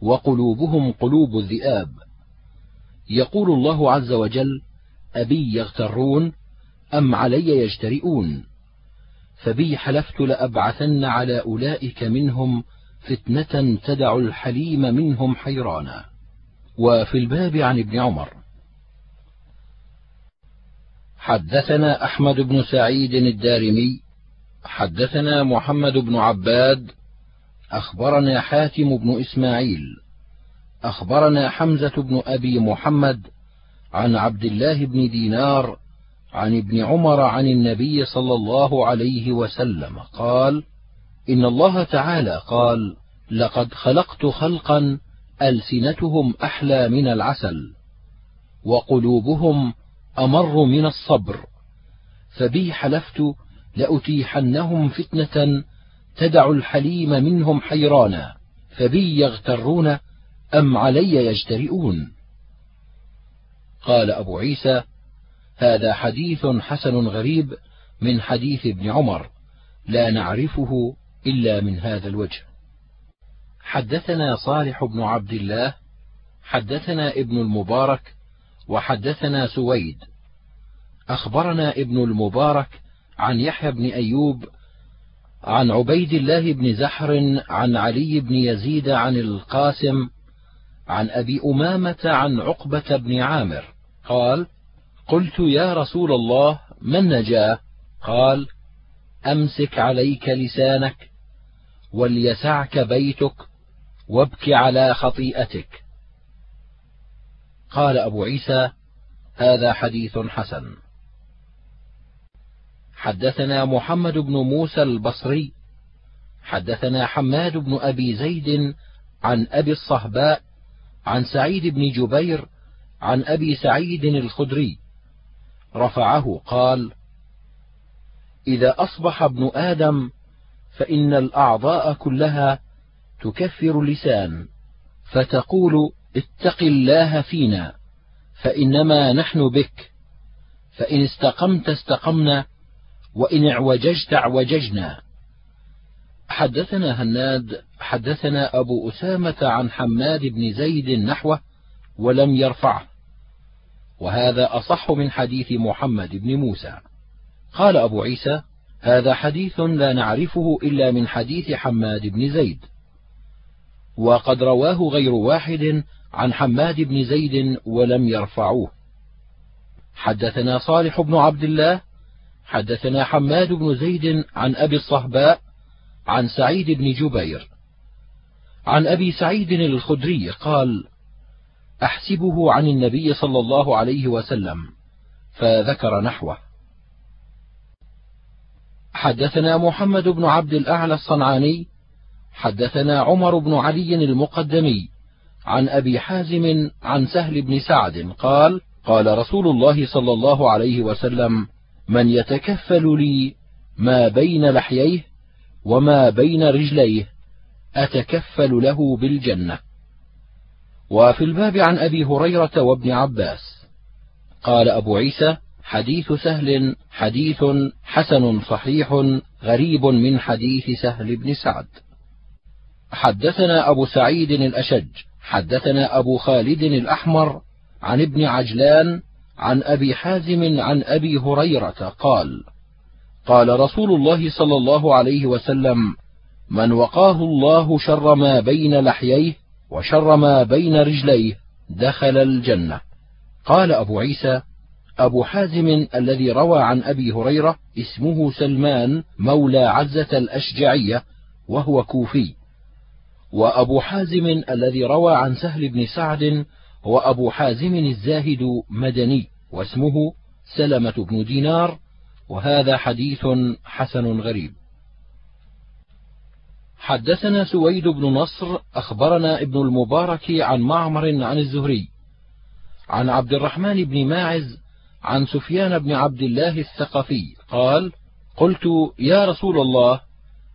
وقلوبهم قلوب الذئاب. يقول الله عز وجل أبي يغترون أم علي يجترئون؟ فبي حلفت لأبعثن على أولئك منهم فتنة تدع الحليم منهم حيرانا. وفي الباب عن ابن عمر حدثنا أحمد بن سعيد الدارمي حدثنا محمد بن عباد أخبرنا حاتم بن إسماعيل أخبرنا حمزة بن أبي محمد عن عبد الله بن دينار عن ابن عمر عن النبي صلى الله عليه وسلم قال إن الله تعالى قال لقد خلقت خلقا ألسنتهم أحلى من العسل وقلوبهم أمر من الصبر فبي حلفت لأتيحنهم فتنة تدع الحليم منهم حيرانا فبي يغترون أم علي يجترئون. قال أبو عيسى هذا حديث حسن غريب من حديث ابن عمر لا نعرفه إلا من هذا الوجه. حدثنا صالح بن عبد الله حدثنا ابن المبارك وحدثنا سويد أخبرنا ابن المبارك عن يحيى بن أيوب عن عبيد الله بن زحر عن علي بن يزيد عن القاسم عن أبي أمامة عن عقبة بن عامر. قال قلت يا رسول الله ما النجاة قال أمسك عليك لسانك وليسعك بيتك وابك على خطيئتك. قال أبو عيسى هذا حديث حسن. حدثنا محمد بن موسى البصري حدثنا حماد بن أبي زيد عن أبي الصهباء عن سعيد بن جبير عن أبي سعيد الخدري. رفعه قال إذا أصبح ابن آدم فإن الأعضاء كلها تكفر اللسان فتقول اتق الله فينا فإنما نحن بك فإن استقمت استقمنا وإن اعوججت اعوججنا. حدثنا هناد حدثنا أبو أسامة عن حماد بن زيد نحوه ولم يرفعه. وهذا أصح من حديث محمد بن موسى. قال أبو عيسى هذا حديث لا نعرفه إلا من حديث حماد بن زيد. وقد رواه غير واحد عن حماد بن زيد ولم يرفعوه. حدثنا صالح بن عبد الله حدثنا حماد بن زيد عن أبي الصهباء عن سعيد بن جبير. عن أبي سعيد الخدري قال أحسبه عن النبي صلى الله عليه وسلم فذكر نحوه. حدثنا محمد بن عبد الأعلى الصنعاني حدثنا عمر بن علي المقدمي عن أبي حازم عن سهل بن سعد قال قال رسول الله صلى الله عليه وسلم من يتكفل لي ما بين لحييه وما بين رجليه أتكفل له بالجنة. وفي الباب عن أبي هريرة وابن عباس. قال أبو عيسى حديث سهل حديث حسن صحيح غريب من حديث سهل بن سعد. حدثنا أبو سعيد الأشج حدثنا أبو خالد الأحمر عن ابن عجلان عن أبي حازم عن أبي هريرة قال قال رسول الله صلى الله عليه وسلم من وقاه الله شر ما بين لحييه وشر ما بين رجليه دخل الجنة. قال أبو عيسى أبو حازم الذي روى عن أبي هريرة اسمه سلمان مولى عزة الأشجعية وهو كوفي وأبو حازم الذي روى عن سهل بن سعد هو أبو حازم الزاهد مدني واسمه سلمة بن دينار وهذا حديث حسن غريب. حدثنا سويد بن نصر أخبرنا ابن المبارك عن معمر عن الزهري عن عبد الرحمن بن ماعز عن سفيان بن عبد الله الثقفي قال قلت يا رسول الله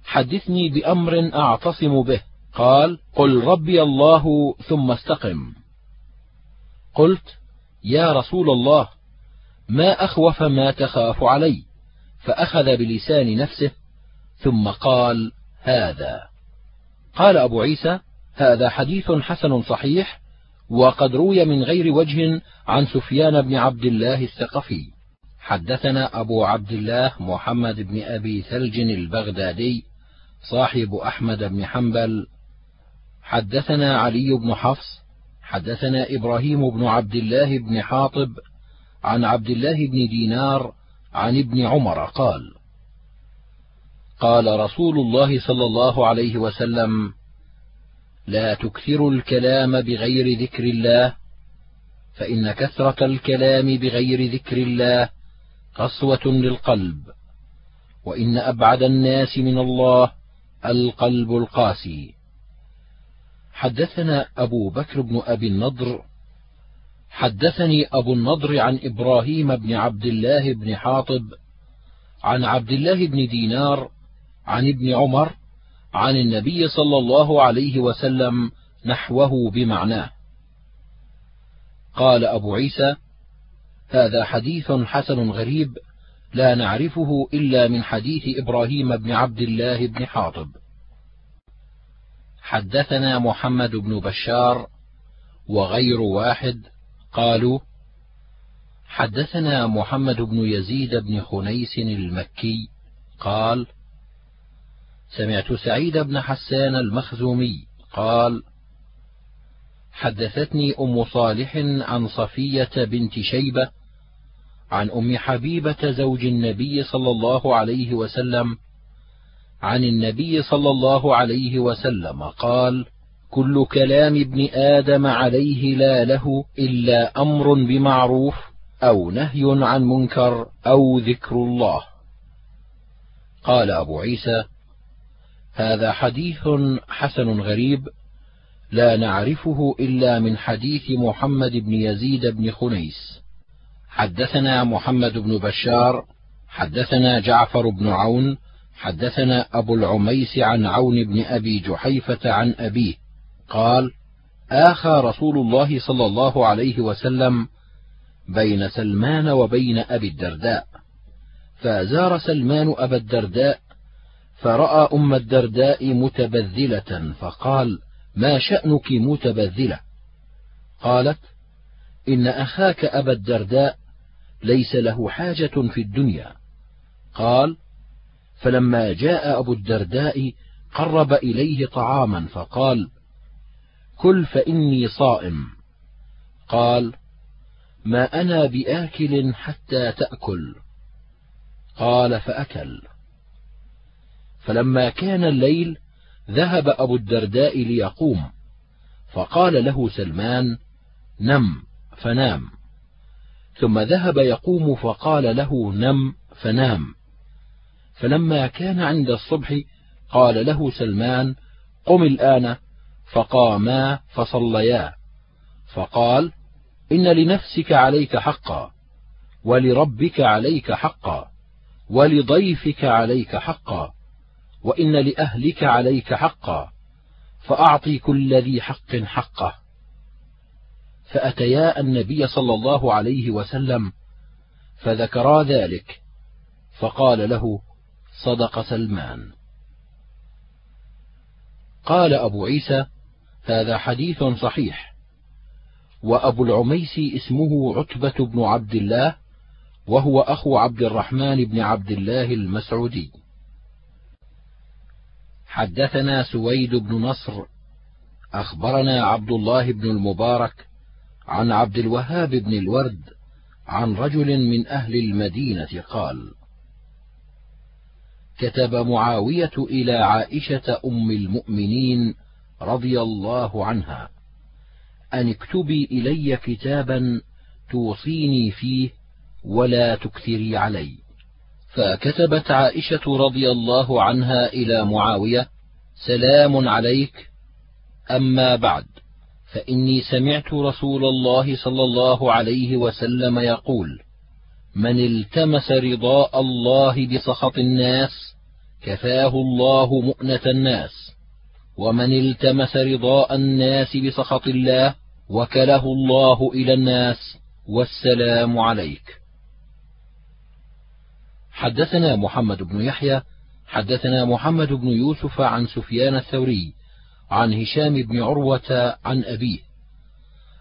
حدثني بأمر أعتصم به قال قل ربي الله ثم استقم. قلت يا رسول الله ما أخوف ما تخاف علي فأخذ بلسان نفسه ثم قال هذا. قال أبو عيسى هذا حديث حسن صحيح وقد روي من غير وجه عن سفيان بن عبد الله الثقفي. حدثنا أبو عبد الله محمد بن أبي ثلج البغدادي صاحب أحمد بن حنبل. حدثنا علي بن حفص حدثنا إبراهيم بن عبد الله بن حاطب عن عبد الله بن دينار عن ابن عمر قال قال رسول الله صلى الله عليه وسلم لا تكثروا الكلام بغير ذكر الله فإن كثرة الكلام بغير ذكر الله قسوة للقلب وإن أبعد الناس من الله القلب القاسي. حدثنا أبو بكر بن أبي النضر حدثني أبو النضر عن إبراهيم بن عبد الله بن حاطب عن عبد الله بن دينار عن ابن عمر عن النبي صلى الله عليه وسلم نحوه بمعناه. قال أبو عيسى هذا حديث حسن غريب لا نعرفه إلا من حديث إبراهيم بن عبد الله بن حاطب. حدثنا محمد بن بشار وغير واحد قالوا حدثنا محمد بن يزيد بن خنيس المكي قال سمعت سعيد بن حسان المخزومي قال حدثتني أم صالح عن صفية بنت شيبة عن أم حبيبة زوج النبي صلى الله عليه وسلم عن النبي صلى الله عليه وسلم قال كل كلام ابن آدم عليه لا له إلا أمر بمعروف أو نهي عن منكر أو ذكر الله. قال أبو عيسى هذا حديث حسن غريب لا نعرفه إلا من حديث محمد بن يزيد بن خنيس. حدثنا محمد بن بشار حدثنا جعفر بن عون حدثنا أبو العميس عن عون بن أبي جحيفة عن أبيه قال آخى رسول الله صلى الله عليه وسلم بين سلمان وبين أبي الدرداء فزار سلمان أبا الدرداء فرأى أم الدرداء متبذلة فقال ما شأنك متبذلة؟ قالت إن أخاك أبا الدرداء ليس له حاجة في الدنيا. قال فلما جاء أبو الدرداء قرب إليه طعاما فقال كل فإني صائم. قال ما أنا بآكل حتى تأكل. قال فأكل. فلما كان الليل ذهب أبو الدرداء ليقوم فقال له سلمان نم فنام. ثم ذهب يقوم فقال له نم فنام. فلما كان عند الصبح قال له سلمان قم الآن فقاما فصليا. فقال إن لنفسك عليك حقا ولربك عليك حقا ولضيفك عليك حقا وإن لأهلك عليك حقا فاعط كل ذي حق حقه. فأتيا النبي صلى الله عليه وسلم فذكرا ذلك فقال له صدق سلمان. قال أبو عيسى هذا حديث صحيح. وأبو العميس اسمه عتبة بن عبد الله وهو أخو عبد الرحمن بن عبد الله المسعودي. حدثنا سويد بن نصر أخبرنا عبد الله بن المبارك عن عبد الوهاب بن الورد عن رجل من أهل المدينة قال كتب معاوية إلى عائشة أم المؤمنين رضي الله عنها أن اكتبي إلي كتابا توصيني فيه ولا تكثري علي. فكتبت عائشة رضي الله عنها إلى معاوية سلام عليك أما بعد فإني سمعت رسول الله صلى الله عليه وسلم يقول من التمس رضاء الله بسخط الناس كفاه الله مؤنة الناس. ومن التمس رضاء الناس بسخط الله وكله الله إلى الناس. والسلام عليك. حدثنا محمد بن يحيى حدثنا محمد بن يوسف عن سفيان الثوري عن هشام بن عروة عن أبيه.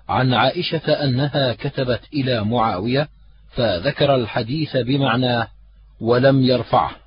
عن عائشة أنها كتبت إلى معاوية فذكر الحديث بمعناه ولم يرفعه.